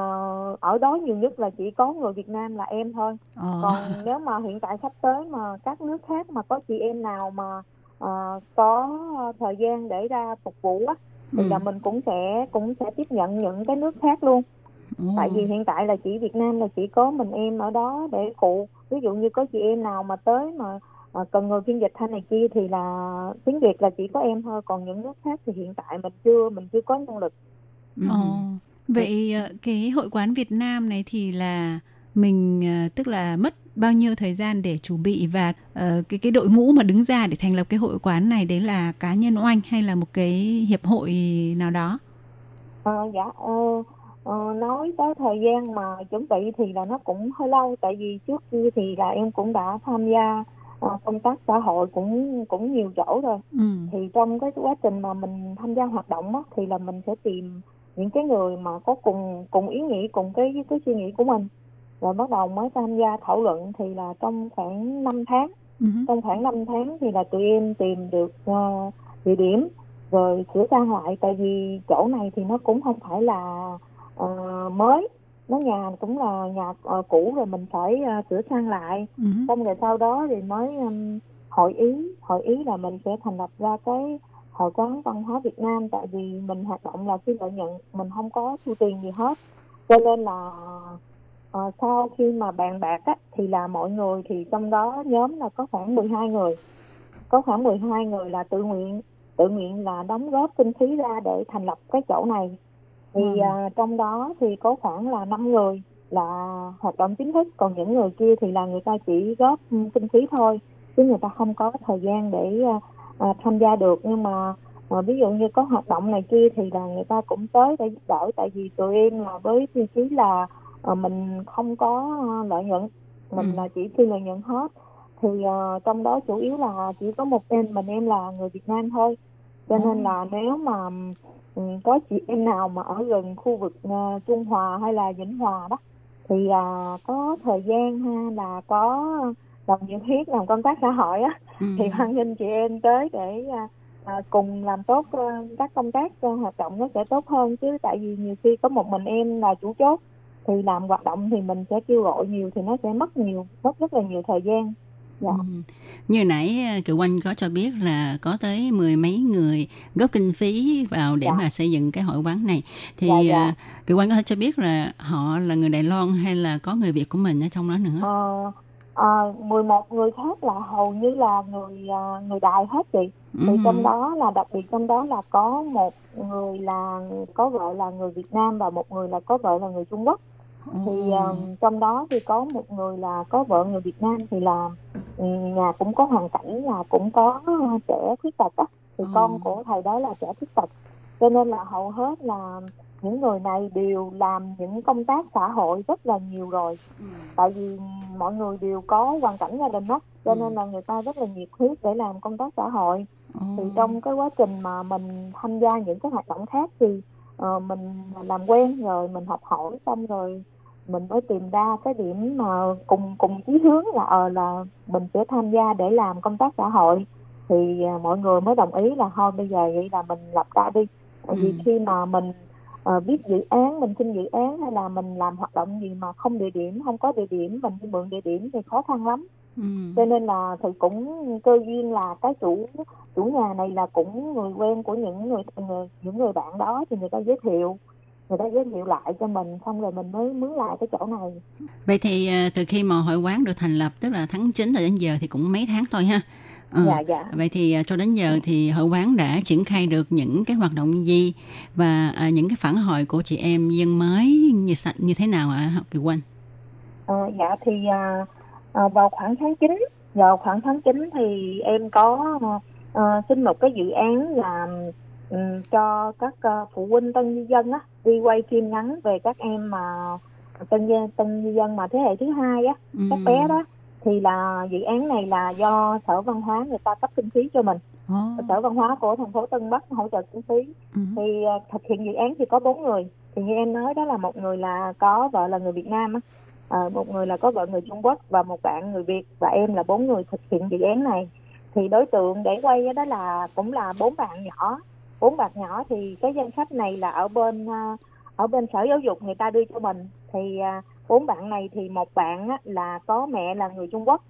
ở đó nhiều nhất là chỉ có người Việt Nam là em thôi. Ờ. Còn nếu mà hiện tại sắp tới mà các nước khác mà có chị em nào mà uh, có thời gian để ra phục vụ á thì ừ. là mình cũng sẽ cũng sẽ tiếp nhận những cái nước khác luôn ừ. tại vì hiện tại là chỉ Việt Nam là chỉ có mình em ở đó để phụ ví dụ như có chị em nào mà tới mà cần người phiên dịch hay này kia thì là tiếng Việt là chỉ có em thôi còn những nước khác thì hiện tại mình chưa mình chưa có năng lực ừ. Ồ. vậy ờ, cái hội quán Việt Nam này thì là mình ờ, tức là mất bao nhiêu thời gian để chuẩn bị và uh, cái cái đội ngũ mà đứng ra để thành lập cái hội quán này đấy là cá nhân oanh hay là một cái hiệp hội nào đó? À, dạ uh, uh, nói tới thời gian mà chuẩn bị thì là nó cũng hơi lâu tại vì trước kia thì là em cũng đã tham gia uh, công tác xã hội cũng cũng nhiều chỗ rồi ừ. thì trong cái quá trình mà mình tham gia hoạt động á, thì là mình sẽ tìm những cái người mà có cùng cùng ý nghĩ cùng cái cái suy nghĩ của mình rồi bắt đầu mới tham gia thảo luận thì là trong khoảng 5 tháng uh-huh. trong khoảng 5 tháng thì là tụi em tìm được uh, địa điểm rồi sửa sang lại tại vì chỗ này thì nó cũng không phải là uh, mới. Nó nhà cũng là nhà uh, cũ rồi mình phải uh, sửa sang lại. Uh-huh. xong rồi sau đó thì mới um, hội ý. Hội ý là mình sẽ thành lập ra cái hội quán văn hóa Việt Nam. Tại vì mình hoạt động là phi lợi nhuận mình không có thu tiền gì hết. Cho nên là uh, sau khi mà bàn bạc á, thì là mọi người thì trong đó nhóm là có khoảng 12 người. Có khoảng 12 người là tự nguyện tự nguyện là đóng góp kinh phí ra để thành lập cái chỗ này thì Ừ. uh, trong đó thì có khoảng là 5 người là hoạt động chính thức còn những người kia thì là người ta chỉ góp kinh phí thôi chứ người ta không có thời gian để uh, uh, tham gia được nhưng mà uh, ví dụ như có hoạt động này kia thì là người ta cũng tới để giúp đỡ tại vì tụi em là với tiêu chí là uh, mình không có uh, lợi nhuận mình Ừ. là chỉ phi lợi nhuận hết thì uh, trong đó chủ yếu là chỉ có một em mình em là người Việt Nam thôi cho nên là nếu mà có chị em nào mà ở gần khu vực uh, Trung Hòa hay là Vĩnh Hòa đó thì uh, có thời gian ha là có lòng nhiệt huyết làm công tác xã hội á Ừ. thì hoan nghênh chị em tới để à, cùng làm tốt à, các công tác à, hoạt động nó sẽ tốt hơn chứ tại vì nhiều khi có một mình em là chủ chốt thì làm hoạt động thì mình sẽ kêu gọi nhiều thì nó sẽ mất nhiều mất rất là nhiều thời gian dạ Ừ. Như nãy ờ, Kiều Oanh có cho biết là có tới mười mấy người góp kinh phí vào để Dạ. mà xây dựng cái hội quán này. Thì Dạ, dạ. ờ, Kiều Oanh có thể cho biết là họ là người Đài Loan hay là có người Việt của mình ở trong đó nữa? Ờ, à, 11 người khác là hầu như là người người Đài hết chị thì Ừ. trong đó là đặc biệt trong đó là có một người là có vợ là người Việt Nam và một người là có vợ là người Trung Quốc thì um, trong đó thì có một người là có vợ người Việt Nam thì là um, nhà cũng có hoàn cảnh là cũng có uh, trẻ khuyết tật á thì Ờ. con của thầy đó là trẻ khuyết tật cho nên là hầu hết là những người này đều làm những công tác xã hội rất là nhiều rồi Ừ. tại vì mọi người đều có hoàn cảnh gia đình đó cho Ừ. nên là người ta rất là nhiệt huyết để làm công tác xã hội Ồ. thì trong cái quá trình mà mình tham gia những cái hoạt động khác thì ờ, mình làm quen rồi mình học hỏi xong rồi mình mới tìm ra cái điểm mà cùng cùng chí hướng là ờ là mình sẽ tham gia để làm công tác xã hội thì à, mọi người mới đồng ý là thôi bây giờ vậy là mình lập ra đi tại vì Ừ. khi mà mình ờ, biết dự án mình xin dự án hay là mình làm hoạt động gì mà không địa điểm không có địa điểm mình đi mượn địa điểm thì khó khăn lắm Ừ. cho nên là thì cũng cơ duyên là cái chủ chủ nhà này là cũng người quen của những người, người những người bạn đó thì người ta giới thiệu người ta giới thiệu lại cho mình xong rồi mình mới mướn lại cái chỗ này Vậy thì ờ, từ khi mà hội quán được thành lập tức là tháng 9 rồi đến giờ thì cũng mấy tháng thôi ha. Ờ. dạ dạ Vậy thì ờ, cho đến giờ thì hội quán đã triển khai được những cái hoạt động gì và ờ, những cái phản hồi của chị em dân mới như như thế nào ạ học Kiều Oanh? Ờ, dạ thì à, à, vào khoảng tháng 9 vào khoảng tháng 9 thì em có à, xin một cái dự án là ừm, cho các à, phụ huynh tân di dân á đi quay phim ngắn về các em mà tân tân di dân mà thế hệ thứ hai á các bé đó. Thì là dự án này là do sở văn hóa người ta cấp kinh phí cho mình. Ồ. sở văn hóa của thành phố Tân Bắc hỗ trợ kinh phí. Ừ. thì à, thực hiện dự án thì có bốn người. Thì như em nói đó là một người là có vợ là người Việt Nam á. À, một người là có vợ người Trung Quốc và một bạn người Việt và em là bốn người thực hiện dự án này. Thì đối tượng để quay đó là cũng là bốn bạn nhỏ bốn bạn nhỏ thì cái danh sách này là ở bên à, ở bên sở giáo dục người ta đưa cho mình. Thì à, bốn bạn này thì một bạn là có mẹ là người Trung Quốc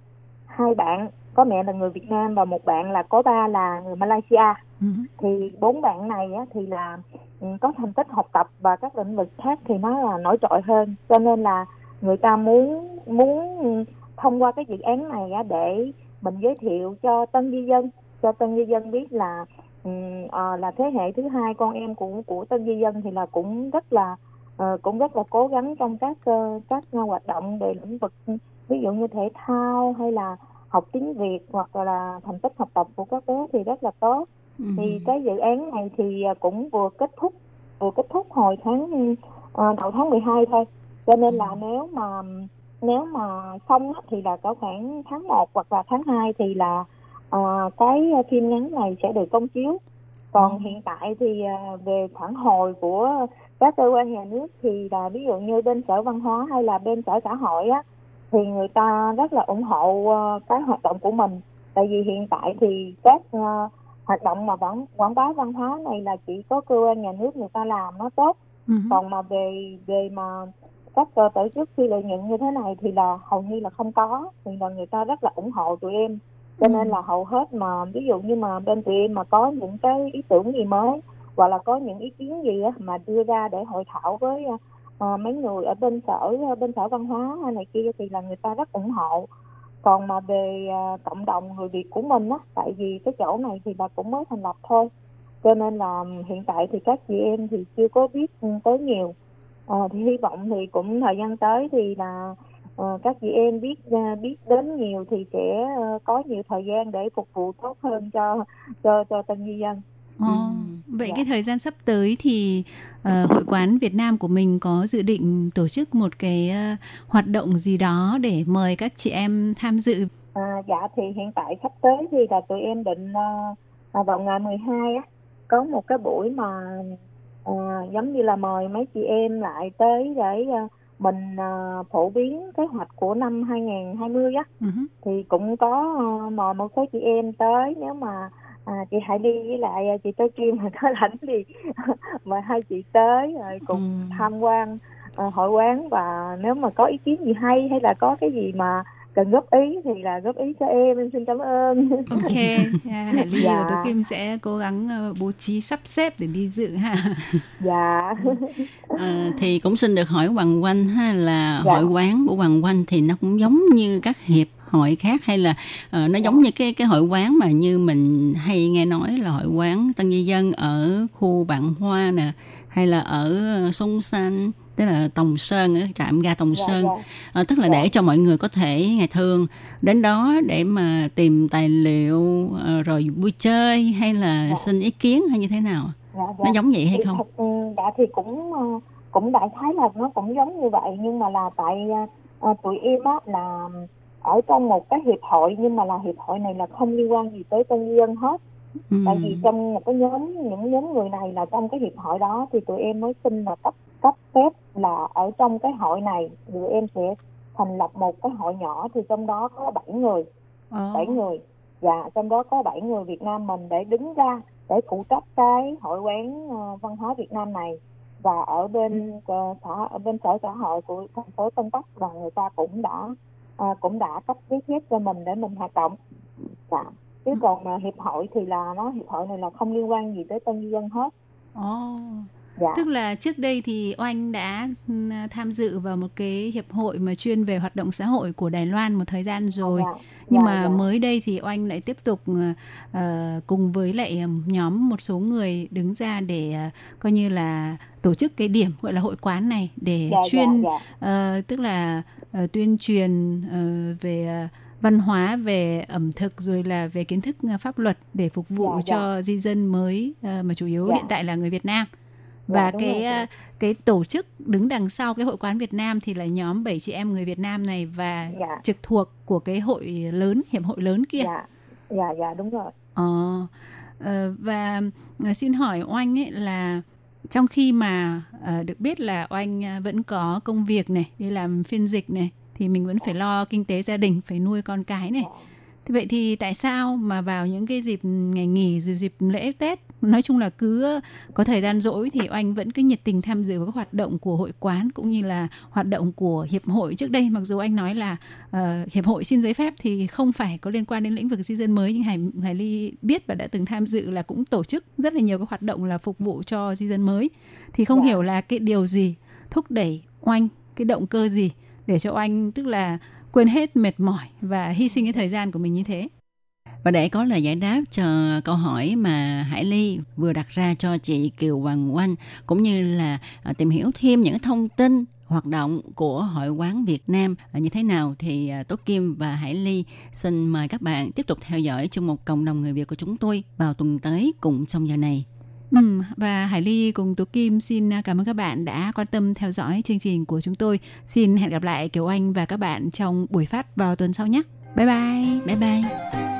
hai bạn có mẹ là người Việt Nam và một bạn là có ba là người Malaysia. Ừ. thì bốn bạn này á, thì là ừ, có thành tích học tập và các lĩnh vực khác thì nó là nổi trội hơn. Cho nên là người ta muốn muốn thông qua cái dự án này á, để mình giới thiệu cho tân di dân cho tân di dân biết là ừ, ờ, là thế hệ thứ hai con em của của tân di dân thì là cũng rất là ờ, cũng rất là cố gắng trong các ờ, các hoạt động về lĩnh vực ví dụ như thể thao hay là học tiếng Việt hoặc là thành tích học tập của các bé thì rất là tốt. Ừ. thì cái dự án này thì cũng vừa kết thúc vừa kết thúc hồi tháng ờ, đầu tháng 12 thôi. Cho nên là nếu mà nếu mà xong thì là có khoảng tháng 1 hoặc là tháng 2 thì là ờ, cái phim ngắn này sẽ được công chiếu. Còn hiện tại thì à, về phản hồi của các cơ quan nhà nước thì là ví dụ như bên sở văn hóa hay là bên sở xã hội á thì người ta rất là ủng hộ ờ, cái hoạt động của mình. Tại vì hiện tại thì các ờ, hoạt động mà quảng quảng bá văn hóa này là chỉ có cơ quan nhà nước người ta làm nó tốt. Ừ. còn mà về về mà các ờ, tổ chức phi lợi nhuận như thế này thì là hầu như là không có thì là người ta rất là ủng hộ tụi em cho nên là hầu hết mà ví dụ như mà bên tụi em mà có những cái ý tưởng gì mới hoặc là có những ý kiến gì á, mà đưa ra để hội thảo với uh, mấy người ở bên sở bên sở văn hóa này kia thì là người ta rất ủng hộ. Còn mà về uh, cộng đồng người việt của mình á tại vì cái chỗ này thì là cũng mới thành lập thôi. Cho nên là hiện tại thì các chị em thì chưa có biết tới nhiều. À, thì hy vọng thì cũng thời gian tới thì là uh, các chị em biết uh, biết đến nhiều thì sẽ uh, có nhiều thời gian để phục vụ tốt hơn cho cho cho tân di dân Ồ, ừ. vậy dạ. cái thời gian sắp tới thì uh, hội quán Việt Nam của mình có dự định tổ chức một cái uh, hoạt động gì đó để mời các chị em tham dự? À, dạ thì hiện tại sắp tới thì là tụi em định uh, vào ngày 12 á có một cái buổi mà uh, giống như là mời mấy chị em lại tới để uh, mình uh, phổ biến kế hoạch của năm 2020 á uh-huh. thì cũng có uh, mời một số chị em tới. Nếu mà à, chị Hải đi với lại chị Tô Kim mà có rảnh thì mời hai chị tới rồi cùng uh tham quan uh, hội quán. Và nếu mà có ý kiến gì hay hay là có cái gì mà cần góp ý thì là góp ý cho em em xin cảm ơn. Ok yeah, Hải Ly dạ. và Tố Kim sẽ cố gắng ờ, bố trí sắp xếp để đi dự ha. Dạ. À, thì cũng xin được hỏi Hoàng Quanh ha là dạ. hội quán của Hoàng Quanh thì nó cũng giống như các hiệp hội khác hay là uh, nó giống như cái cái hội quán mà như mình hay nghe nói là hội quán Tân Di Dân ở khu Vạn Hoa nè hay là ở Sông Xanh tức là Tòng Sơn ở trạm ga Tòng dạ, Sơn dạ. À, tức là dạ. để cho mọi người có thể ngày thường đến đó để mà tìm tài liệu à, rồi vui chơi hay là dạ. xin ý kiến hay như thế nào dạ, dạ. nó giống vậy hay không? Ừ, dạ thì cũng cũng đại khái là nó cũng giống như vậy nhưng mà là tại uh, tụi em á là ở trong một cái hiệp hội nhưng mà là hiệp hội này là không liên quan gì tới tân dân hết ừ. tại vì trong một cái nhóm những nhóm người này là trong cái hiệp hội đó thì tụi em mới xin là cấp cấp phép là ở trong cái hội này tụi em sẽ thành lập một cái hội nhỏ thì trong đó có 7 người. Ờ. bảy người. Dạ trong đó có 7 người Việt Nam mình để đứng ra để phụ trách cái hội quán uh, văn hóa Việt Nam này. Và ở bên uh, xã ở bên sở xã hội của thành phố Tân Bắc và người ta cũng đã uh, cũng đã cấp giấy phép cho mình để mình hoạt động. Dạ. Chứ ừ. còn mà hiệp hội thì là nó hiệp hội này là không liên quan gì tới tân dân hết. Oh. Dạ. Tức là trước đây thì Oanh đã ừ, tham dự vào một cái hiệp hội mà chuyên về hoạt động xã hội của Đài Loan một thời gian rồi. Dạ. Nhưng dạ, mà dạ. mới đây thì Oanh lại tiếp tục uh, cùng với lại nhóm một số người đứng ra để uh, coi như là tổ chức cái điểm gọi là hội quán này để dạ, chuyên dạ, dạ. Uh, tức là uh, tuyên truyền uh, về uh, văn hóa về ẩm thực rồi là về kiến thức pháp luật để phục vụ dạ, cho dạ. di dân mới uh, mà chủ yếu dạ. hiện tại là người Việt Nam và dạ, cái rồi. cái tổ chức đứng đằng sau cái hội quán Việt Nam thì là nhóm bảy chị em người Việt Nam này và dạ. trực thuộc của cái hội lớn hiệp hội lớn kia. Dạ, dạ, dạ đúng rồi. Ờ, ờ và ờ, xin hỏi oanh ấy là trong khi mà uh, được biết là oanh vẫn có công việc này đi làm phiên dịch này thì mình vẫn phải lo kinh tế gia đình phải nuôi con cái này dạ. Thì vậy thì tại sao mà vào những cái dịp ngày nghỉ rồi dịp lễ Tết nói chung là cứ có thời gian rỗi thì oanh vẫn cứ nhiệt tình tham dự vào các hoạt động của hội quán cũng như là hoạt động của hiệp hội. Trước đây mặc dù anh nói là uh, hiệp hội xin giấy phép thì không phải có liên quan đến lĩnh vực di dân mới nhưng hải hải ly biết và đã từng tham dự là cũng tổ chức rất là nhiều các hoạt động là phục vụ cho di dân mới. Thì không yeah. Hiểu là cái điều gì thúc đẩy oanh cái động cơ gì để cho oanh tức là quên hết mệt mỏi và hy sinh cái thời gian của mình như thế và để có lời giải đáp cho câu hỏi mà Hải Ly vừa đặt ra cho chị Kiều Hoàng Oanh cũng như là à, tìm hiểu thêm những thông tin hoạt động của Hội quán Việt Nam à, như thế nào thì à, Tố Kim và Hải Ly xin mời các bạn tiếp tục theo dõi chung một cộng đồng người Việt của chúng tôi vào tuần tới cùng trong giờ này. Ừ, và Hải Ly cùng Tú Kim xin cảm ơn các bạn đã quan tâm theo dõi chương trình của chúng tôi. Xin hẹn gặp lại Kiều Anh và các bạn trong buổi phát vào tuần sau nhé. Bye bye. Bye bye.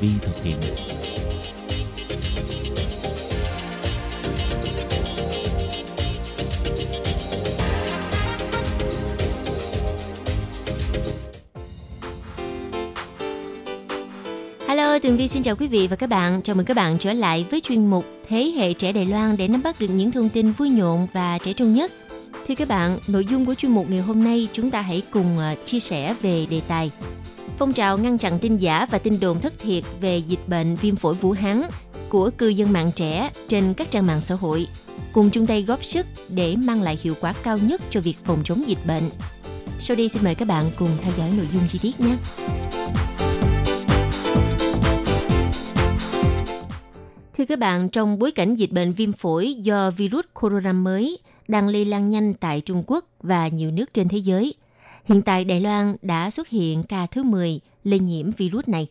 Vi thực hiện. Hello, Tường Vi xin chào quý vị và các bạn. Chào mừng các bạn trở lại với chuyên mục Thế hệ trẻ Đài Loan để nắm bắt được những thông tin vui nhộn và trẻ trung nhất. Thưa các bạn, nội dung của chuyên mục ngày hôm nay chúng ta hãy cùng ờ, chia sẻ về đề tài Phong trào ngăn chặn tin giả và tin đồn thất thiệt về dịch bệnh viêm phổi Vũ Hán của cư dân mạng trẻ trên các trang mạng xã hội cùng chung tay góp sức để mang lại hiệu quả cao nhất cho việc phòng chống dịch bệnh. Sau đây xin mời các bạn cùng theo dõi nội dung chi tiết nhé. Thưa các bạn, trong bối cảnh dịch bệnh viêm phổi do virus corona mới đang lây lan nhanh tại Trung Quốc và nhiều nước trên thế giới, hiện tại Đài Loan đã xuất hiện ca thứ 10 lây nhiễm virus này,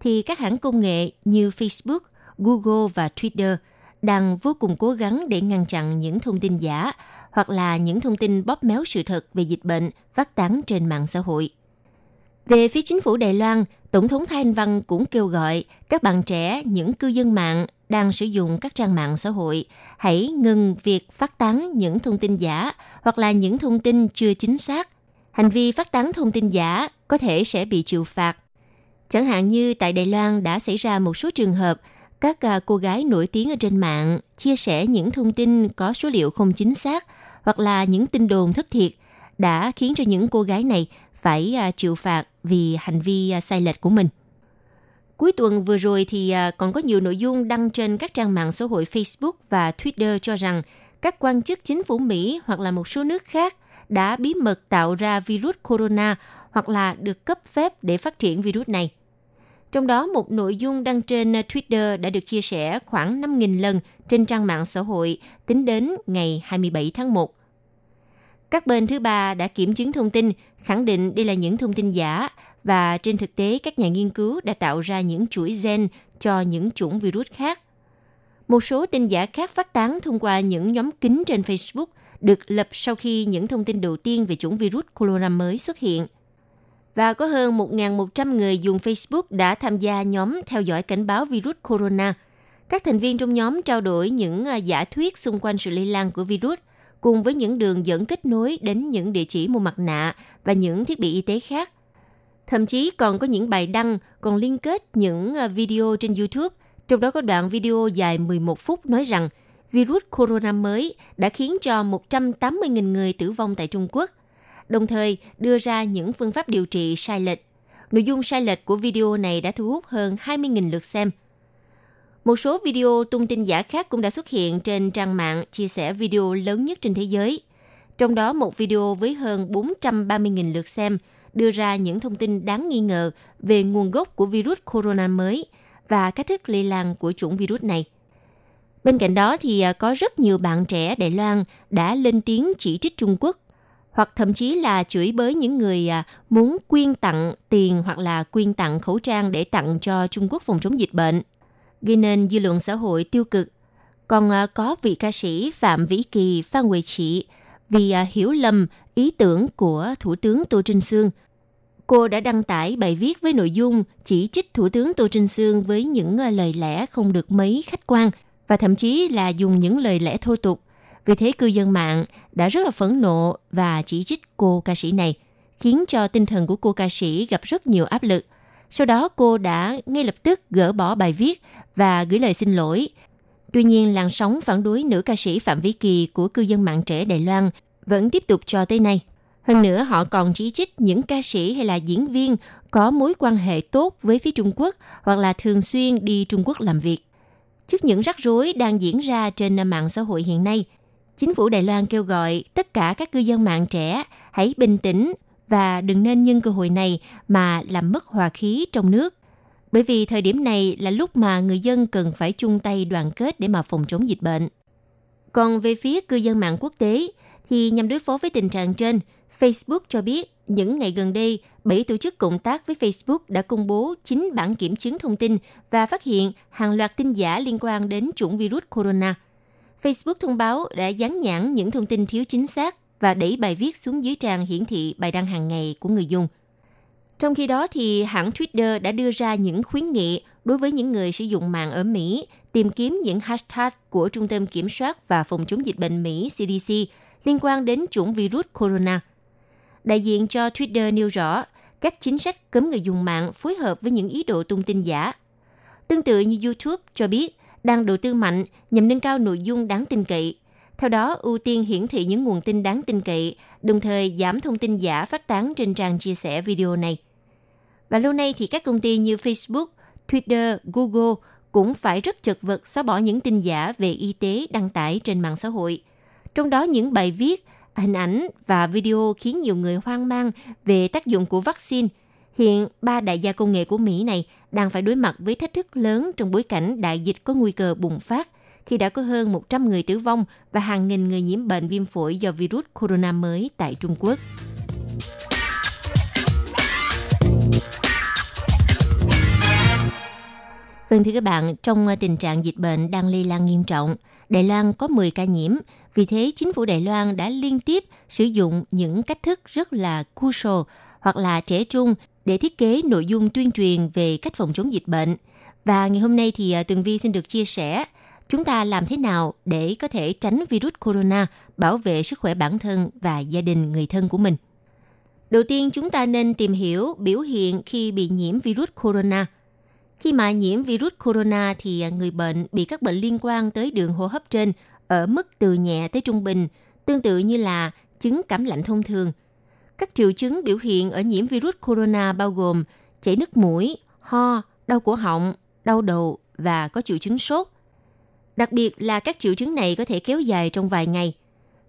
thì các hãng công nghệ như Facebook, Google và Twitter đang vô cùng cố gắng để ngăn chặn những thông tin giả hoặc là những thông tin bóp méo sự thật về dịch bệnh phát tán trên mạng xã hội. Về phía chính phủ Đài Loan, Tổng thống Thái Anh Văn cũng kêu gọi các bạn trẻ, những cư dân mạng đang sử dụng các trang mạng xã hội hãy ngừng việc phát tán những thông tin giả hoặc là những thông tin chưa chính xác. Hành vi phát tán thông tin giả có thể sẽ bị chịu phạt. Chẳng hạn như tại Đài Loan đã xảy ra một số trường hợp, các à, cô gái nổi tiếng ở trên mạng chia sẻ những thông tin có số liệu không chính xác hoặc là những tin đồn thất thiệt đã khiến cho những cô gái này phải à, chịu phạt vì hành vi à, sai lệch của mình. Cuối tuần vừa rồi thì còn có nhiều nội dung đăng trên các trang mạng xã hội Facebook và Twitter cho rằng các quan chức chính phủ Mỹ hoặc là một số nước khác đã bí mật tạo ra virus corona hoặc là được cấp phép để phát triển virus này. Trong đó, một nội dung đăng trên Twitter đã được chia sẻ khoảng 5.000 lần trên trang mạng xã hội tính đến ngày 27 tháng 1. Các bên thứ ba đã kiểm chứng thông tin, khẳng định đây là những thông tin giả và trên thực tế các nhà nghiên cứu đã tạo ra những chuỗi gen cho những chủng virus khác. Một số tin giả khác phát tán thông qua những nhóm kín trên Facebook được lập sau khi những thông tin đầu tiên về chủng virus corona mới xuất hiện. Và có hơn 1.100 người dùng Facebook đã tham gia nhóm theo dõi cảnh báo virus corona. Các thành viên trong nhóm trao đổi những à, giả thuyết xung quanh sự lây lan của virus – cùng với những đường dẫn kết nối đến những địa chỉ mua mặt nạ và những thiết bị y tế khác. Thậm chí còn có những bài đăng còn liên kết những à, video trên YouTube, trong đó có đoạn video dài 11 phút nói rằng virus corona mới đã khiến cho 180.000 người tử vong tại Trung Quốc, đồng thời đưa ra những phương pháp điều trị sai lệch. Nội dung sai lệch của video này đã thu hút hơn 20.000 lượt xem – một số video tung tin giả khác cũng đã xuất hiện trên trang mạng chia sẻ video lớn nhất trên thế giới. Trong đó một video với hơn 430.000 lượt xem đưa ra những thông tin đáng nghi ngờ về nguồn gốc của virus corona mới và cách thức lây lan của chủng virus này. Bên cạnh đó thì à, có rất nhiều bạn trẻ Đài Loan đã lên tiếng chỉ trích Trung Quốc hoặc thậm chí là chửi bới những người à, muốn quyên tặng tiền hoặc là quyên tặng khẩu trang để tặng cho Trung Quốc phòng chống dịch bệnh gây nên dư luận xã hội tiêu cực. Còn à, có vị ca sĩ Phạm Vĩ Kỳ, Phan Huệ Trị vì hiểu lầm ý tưởng của Thủ tướng Tô Trinh Sương. Cô đã đăng tải bài viết với nội dung chỉ trích Thủ tướng Tô Trinh Sương với những lời lẽ không được mấy khách quan và thậm chí là dùng những lời lẽ thô tục. Vì thế cư dân mạng đã rất là phẫn nộ và chỉ trích cô ca sĩ này, khiến cho tinh thần của cô ca sĩ gặp rất nhiều áp lực – sau đó cô đã ngay lập tức gỡ bỏ bài viết và gửi lời xin lỗi. Tuy nhiên, làn sóng phản đối nữ ca sĩ Phạm Vĩ Kỳ của cư dân mạng trẻ Đài Loan vẫn tiếp tục cho tới nay. Hơn nữa, họ còn chỉ trích những ca sĩ hay là diễn viên có mối quan hệ tốt với phía Trung Quốc hoặc là thường xuyên đi Trung Quốc làm việc. Trước những rắc rối đang diễn ra trên mạng xã hội hiện nay, chính phủ Đài Loan kêu gọi tất cả các cư dân mạng trẻ hãy bình tĩnh và đừng nên nhân cơ hội này mà làm mất hòa khí trong nước. Bởi vì thời điểm này là lúc mà người dân cần phải chung tay đoàn kết để mà phòng chống dịch bệnh. Còn về phía cư dân mạng quốc tế, thì nhằm đối phó với tình trạng trên, Facebook cho biết những ngày gần đây, 7 tổ chức cộng tác với Facebook đã công bố chính bản kiểm chứng thông tin và phát hiện hàng loạt tin giả liên quan đến chủng virus corona. Facebook thông báo đã dán nhãn những thông tin thiếu chính xác và đẩy bài viết xuống dưới trang hiển thị bài đăng hàng ngày của người dùng. Trong khi đó thì hãng Twitter đã đưa ra những khuyến nghị đối với những người sử dụng mạng ở Mỹ tìm kiếm những hashtag của Trung tâm Kiểm soát và Phòng chống dịch bệnh Mỹ CDC liên quan đến chủng virus corona. Đại diện cho Twitter nêu rõ các chính sách cấm người dùng mạng phối hợp với những ý đồ tung tin giả. Tương tự như YouTube cho biết đang đầu tư mạnh nhằm nâng cao nội dung đáng tin cậy. Theo đó, ưu tiên hiển thị những nguồn tin đáng tin cậy, đồng thời giảm thông tin giả phát tán trên trang chia sẻ video này. Và lâu nay thì các công ty như Facebook, Twitter, Google cũng phải rất chật vật xóa bỏ những tin giả về y tế đăng tải trên mạng xã hội. Trong đó những bài viết, hình ảnh và video khiến nhiều người hoang mang về tác dụng của vaccine. Hiện, ba đại gia công nghệ của Mỹ này đang phải đối mặt với thách thức lớn trong bối cảnh đại dịch có nguy cơ bùng phát khi đã có hơn 100 người tử vong và hàng nghìn người nhiễm bệnh viêm phổi do virus corona mới tại Trung Quốc. Vâng thưa các bạn, trong tình trạng dịch bệnh đang lây lan nghiêm trọng, Đài Loan có 10 ca nhiễm. Vì thế, chính phủ Đài Loan đã liên tiếp sử dụng những cách thức rất là crucial hoặc là trẻ trung để thiết kế nội dung tuyên truyền về cách phòng chống dịch bệnh. Và ngày hôm nay thì à, Tường Vi xin được chia sẻ chúng ta làm thế nào để có thể tránh virus corona, bảo vệ sức khỏe bản thân và gia đình người thân của mình. Đầu tiên chúng ta nên tìm hiểu biểu hiện khi bị nhiễm virus corona – khi mà nhiễm virus corona thì à, người bệnh bị các bệnh liên quan tới đường hô hấp trên ở mức từ nhẹ tới trung bình, tương tự như là chứng cảm lạnh thông thường. Các triệu chứng biểu hiện ở nhiễm virus corona bao gồm chảy nước mũi, ho, đau cổ họng, đau đầu và có triệu chứng sốt. Đặc biệt là các triệu chứng này có thể kéo dài trong vài ngày.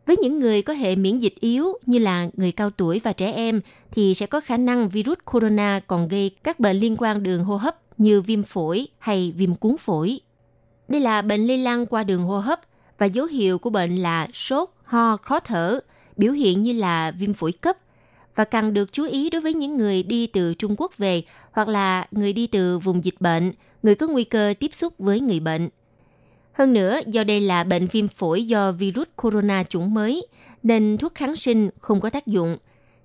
Với những người có hệ miễn dịch yếu như là người cao tuổi và trẻ em thì sẽ có khả năng virus corona còn gây các bệnh liên quan đường hô hấp như viêm phổi hay viêm cuốn phổi. Đây là bệnh lây lan qua đường hô hấp và dấu hiệu của bệnh là sốt, ho, khó thở, biểu hiện như là viêm phổi cấp và cần được chú ý đối với những người đi từ Trung Quốc về hoặc là người đi từ vùng dịch bệnh, người có nguy cơ tiếp xúc với người bệnh. Hơn nữa, do đây là bệnh viêm phổi do virus corona chủng mới, nên thuốc kháng sinh không có tác dụng.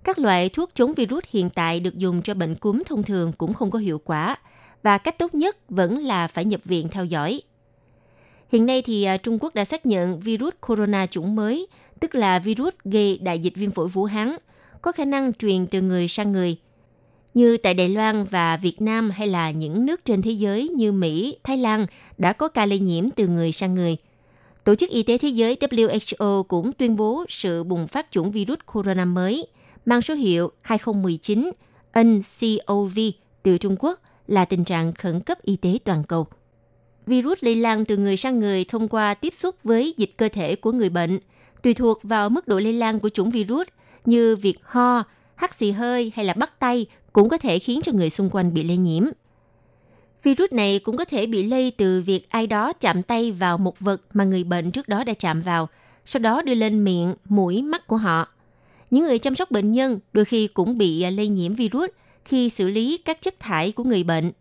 Các loại thuốc chống virus hiện tại được dùng cho bệnh cúm thông thường cũng không có hiệu quả, và cách tốt nhất vẫn là phải nhập viện theo dõi. Hiện nay thì à, Trung Quốc đã xác nhận virus corona chủng mới, tức là virus gây đại dịch viêm phổi Vũ Hán, có khả năng truyền từ người sang người. Như tại Đài Loan và Việt Nam hay là những nước trên thế giới như Mỹ, Thái Lan đã có ca lây nhiễm từ người sang người. Tổ chức Y tế Thế giới WHO cũng tuyên bố sự bùng phát chủng virus corona mới mang số hiệu 2019 NCOV từ Trung Quốc – là tình trạng khẩn cấp y tế toàn cầu. Virus lây lan từ người sang người thông qua tiếp xúc với dịch cơ thể của người bệnh, tùy thuộc vào mức độ lây lan của chủng virus như việc ho, hắt xì hơi hay là bắt tay cũng có thể khiến cho người xung quanh bị lây nhiễm. Virus này cũng có thể bị lây từ việc ai đó chạm tay vào một vật mà người bệnh trước đó đã chạm vào, sau đó đưa lên miệng, mũi, mắt của họ. Những người chăm sóc bệnh nhân đôi khi cũng bị lây nhiễm virus khi xử lý các chất thải của người bệnh.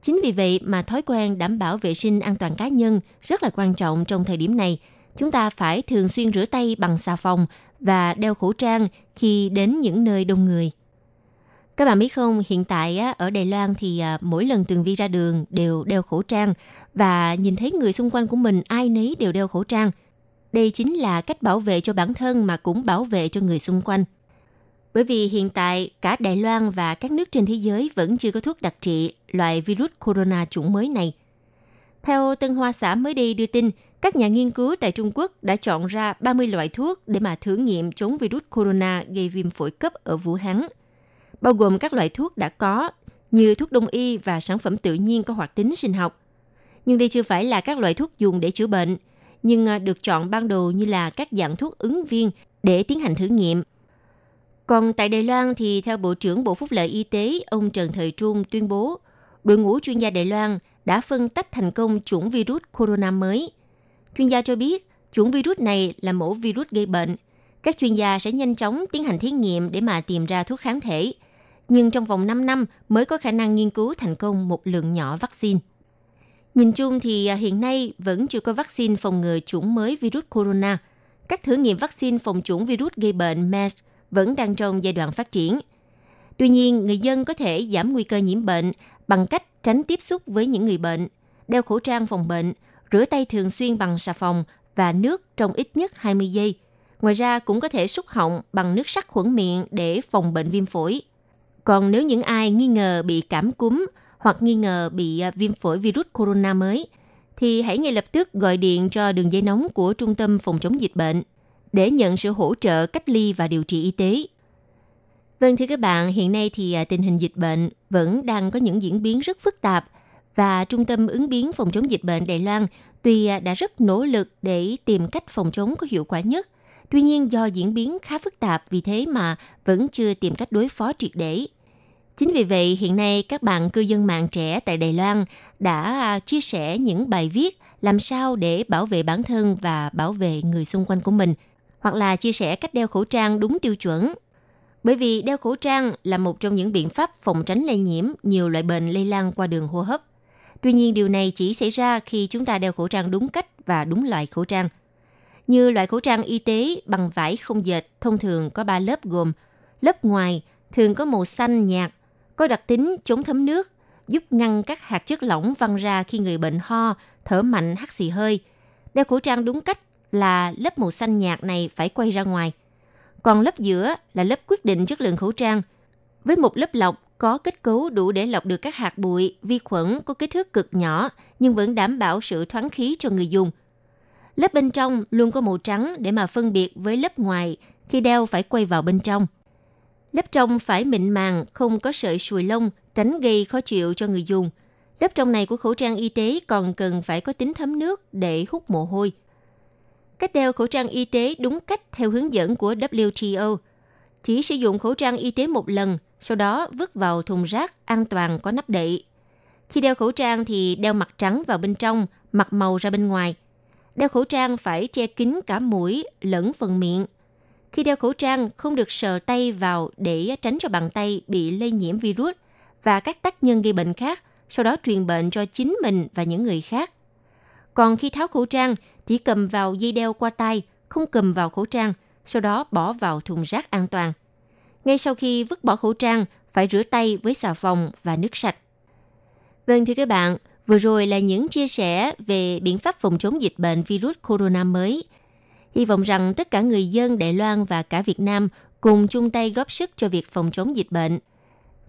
Chính vì vậy mà thói quen đảm bảo vệ sinh an toàn cá nhân rất là quan trọng trong thời điểm này. Chúng ta phải thường xuyên rửa tay bằng xà phòng và đeo khẩu trang khi đến những nơi đông người. Các bạn biết không, hiện tại ở Đài Loan thì à, mỗi lần Tường Vi ra đường đều đeo khẩu trang và nhìn thấy người xung quanh của mình ai nấy đều đeo khẩu trang. Đây chính là cách bảo vệ cho bản thân mà cũng bảo vệ cho người xung quanh. Bởi vì hiện tại cả Đài Loan và các nước trên thế giới vẫn chưa có thuốc đặc trị loại virus corona chủng mới này. Theo Tân Hoa xã mới đây đưa tin, các nhà nghiên cứu tại Trung Quốc đã chọn ra 30 loại thuốc để mà thử nghiệm chống virus corona gây viêm phổi cấp ở Vũ Hán, bao gồm các loại thuốc đã có như thuốc đông y và sản phẩm tự nhiên có hoạt tính sinh học. Nhưng đây chưa phải là các loại thuốc dùng để chữa bệnh, nhưng à, được chọn ban đầu như là các dạng thuốc ứng viên để tiến hành thử nghiệm còn tại Đài Loan thì theo Bộ trưởng Bộ Phúc lợi Y tế, ông Trần Thời Trung tuyên bố, đội ngũ chuyên gia Đài Loan đã phân tách thành công chủng virus corona mới. Chuyên gia cho biết, chủng virus này là mẫu virus gây bệnh. Các chuyên gia sẽ nhanh chóng tiến hành thí nghiệm để mà tìm ra thuốc kháng thể. Nhưng trong vòng 5 năm mới có khả năng nghiên cứu thành công một lượng nhỏ vaccine. Nhìn chung thì à, hiện nay vẫn chưa có vaccine phòng ngừa chủng mới virus corona. Các thử nghiệm vaccine phòng chủng virus gây bệnh MERS vẫn đang trong giai đoạn phát triển. Tuy nhiên, người dân có thể giảm nguy cơ nhiễm bệnh bằng cách tránh tiếp xúc với những người bệnh, đeo khẩu trang phòng bệnh, rửa tay thường xuyên bằng xà phòng và nước trong ít nhất 20 giây. Ngoài ra cũng có thể xúc họng bằng nước sắc khuẩn miệng để phòng bệnh viêm phổi. Còn nếu những ai nghi ngờ bị cảm cúm hoặc nghi ngờ bị à, viêm phổi virus corona mới, thì hãy ngay lập tức gọi điện cho đường dây nóng của Trung tâm Phòng chống dịch bệnh để nhận sự hỗ trợ cách ly và điều trị y tế. Vâng thưa các bạn, hiện nay thì à, tình hình dịch bệnh vẫn đang có những diễn biến rất phức tạp và Trung tâm ứng biến phòng chống dịch bệnh Đài Loan tuy à, đã rất nỗ lực để tìm cách phòng chống có hiệu quả nhất, tuy nhiên do diễn biến khá phức tạp vì thế mà vẫn chưa tìm cách đối phó triệt để. Chính vì vậy, hiện nay các bạn cư dân mạng trẻ tại Đài Loan đã à, chia sẻ những bài viết làm sao để bảo vệ bản thân và bảo vệ người xung quanh của mình, hoặc là chia sẻ cách đeo khẩu trang đúng tiêu chuẩn. Bởi vì đeo khẩu trang là một trong những biện pháp phòng tránh lây nhiễm nhiều loại bệnh lây lan qua đường hô hấp. Tuy nhiên điều này chỉ xảy ra khi chúng ta đeo khẩu trang đúng cách và đúng loại khẩu trang. Như loại khẩu trang y tế bằng vải không dệt thông thường có 3 lớp gồm lớp ngoài thường có màu xanh nhạt, có đặc tính chống thấm nước, giúp ngăn các hạt chất lỏng văng ra khi người bệnh ho, thở mạnh, hắt xì hơi. Đeo khẩu trang đúng cách là lớp màu xanh nhạt này phải quay ra ngoài. Còn lớp giữa là lớp quyết định chất lượng khẩu trang. Với một lớp lọc có kết cấu đủ để lọc được các hạt bụi, vi khuẩn có kích thước cực nhỏ nhưng vẫn đảm bảo sự thoáng khí cho người dùng. Lớp bên trong luôn có màu trắng để mà phân biệt với lớp ngoài khi đeo phải quay vào bên trong. Lớp trong phải mịn màng, không có sợi sùi lông, tránh gây khó chịu cho người dùng. Lớp trong này của khẩu trang y tế còn cần phải có tính thấm nước để hút mồ hôi. Cách đeo khẩu trang y tế đúng cách theo hướng dẫn của WTO. Chỉ sử dụng khẩu trang y tế một lần, sau đó vứt vào thùng rác an toàn có nắp đậy. Khi đeo khẩu trang thì đeo mặt trắng vào bên trong, mặt màu ra bên ngoài. Đeo khẩu trang phải che kín cả mũi lẫn phần miệng. Khi đeo khẩu trang không được sờ tay vào để tránh cho bàn tay bị lây nhiễm virus và các tác nhân gây bệnh khác, sau đó truyền bệnh cho chính mình và những người khác. Còn khi tháo khẩu trang, chỉ cầm vào dây đeo qua tay, không cầm vào khẩu trang, sau đó bỏ vào thùng rác an toàn. Ngay sau khi vứt bỏ khẩu trang, phải rửa tay với xà phòng và nước sạch. Vâng thưa các bạn, vừa rồi là những chia sẻ về biện pháp phòng chống dịch bệnh virus corona mới. Hy vọng rằng tất cả người dân Đài Loan và cả Việt Nam cùng chung tay góp sức cho việc phòng chống dịch bệnh.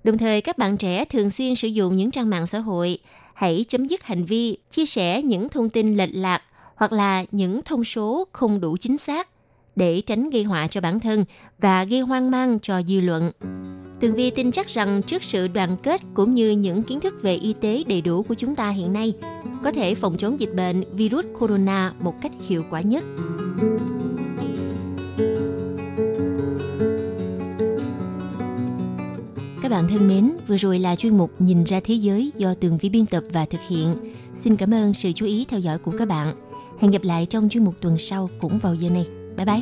Đồng thời các bạn trẻ thường xuyên sử dụng những trang mạng xã hội, hãy chấm dứt hành vi chia sẻ những thông tin lệch lạc hoặc là những thông số không đủ chính xác để tránh gây họa cho bản thân và gây hoang mang cho dư luận. Tường Vi tin chắc rằng trước sự đoàn kết cũng như những kiến thức về y tế đầy đủ của chúng ta hiện nay, có thể phòng chống dịch bệnh virus corona một cách hiệu quả nhất. Các bạn thân mến, vừa rồi là chuyên mục Nhìn ra thế giới do Tường Vi biên tập và thực hiện. Xin cảm ơn sự chú ý theo dõi của các bạn. Hẹn gặp lại trong chuyên mục tuần sau cũng vào giờ này. Bye bye!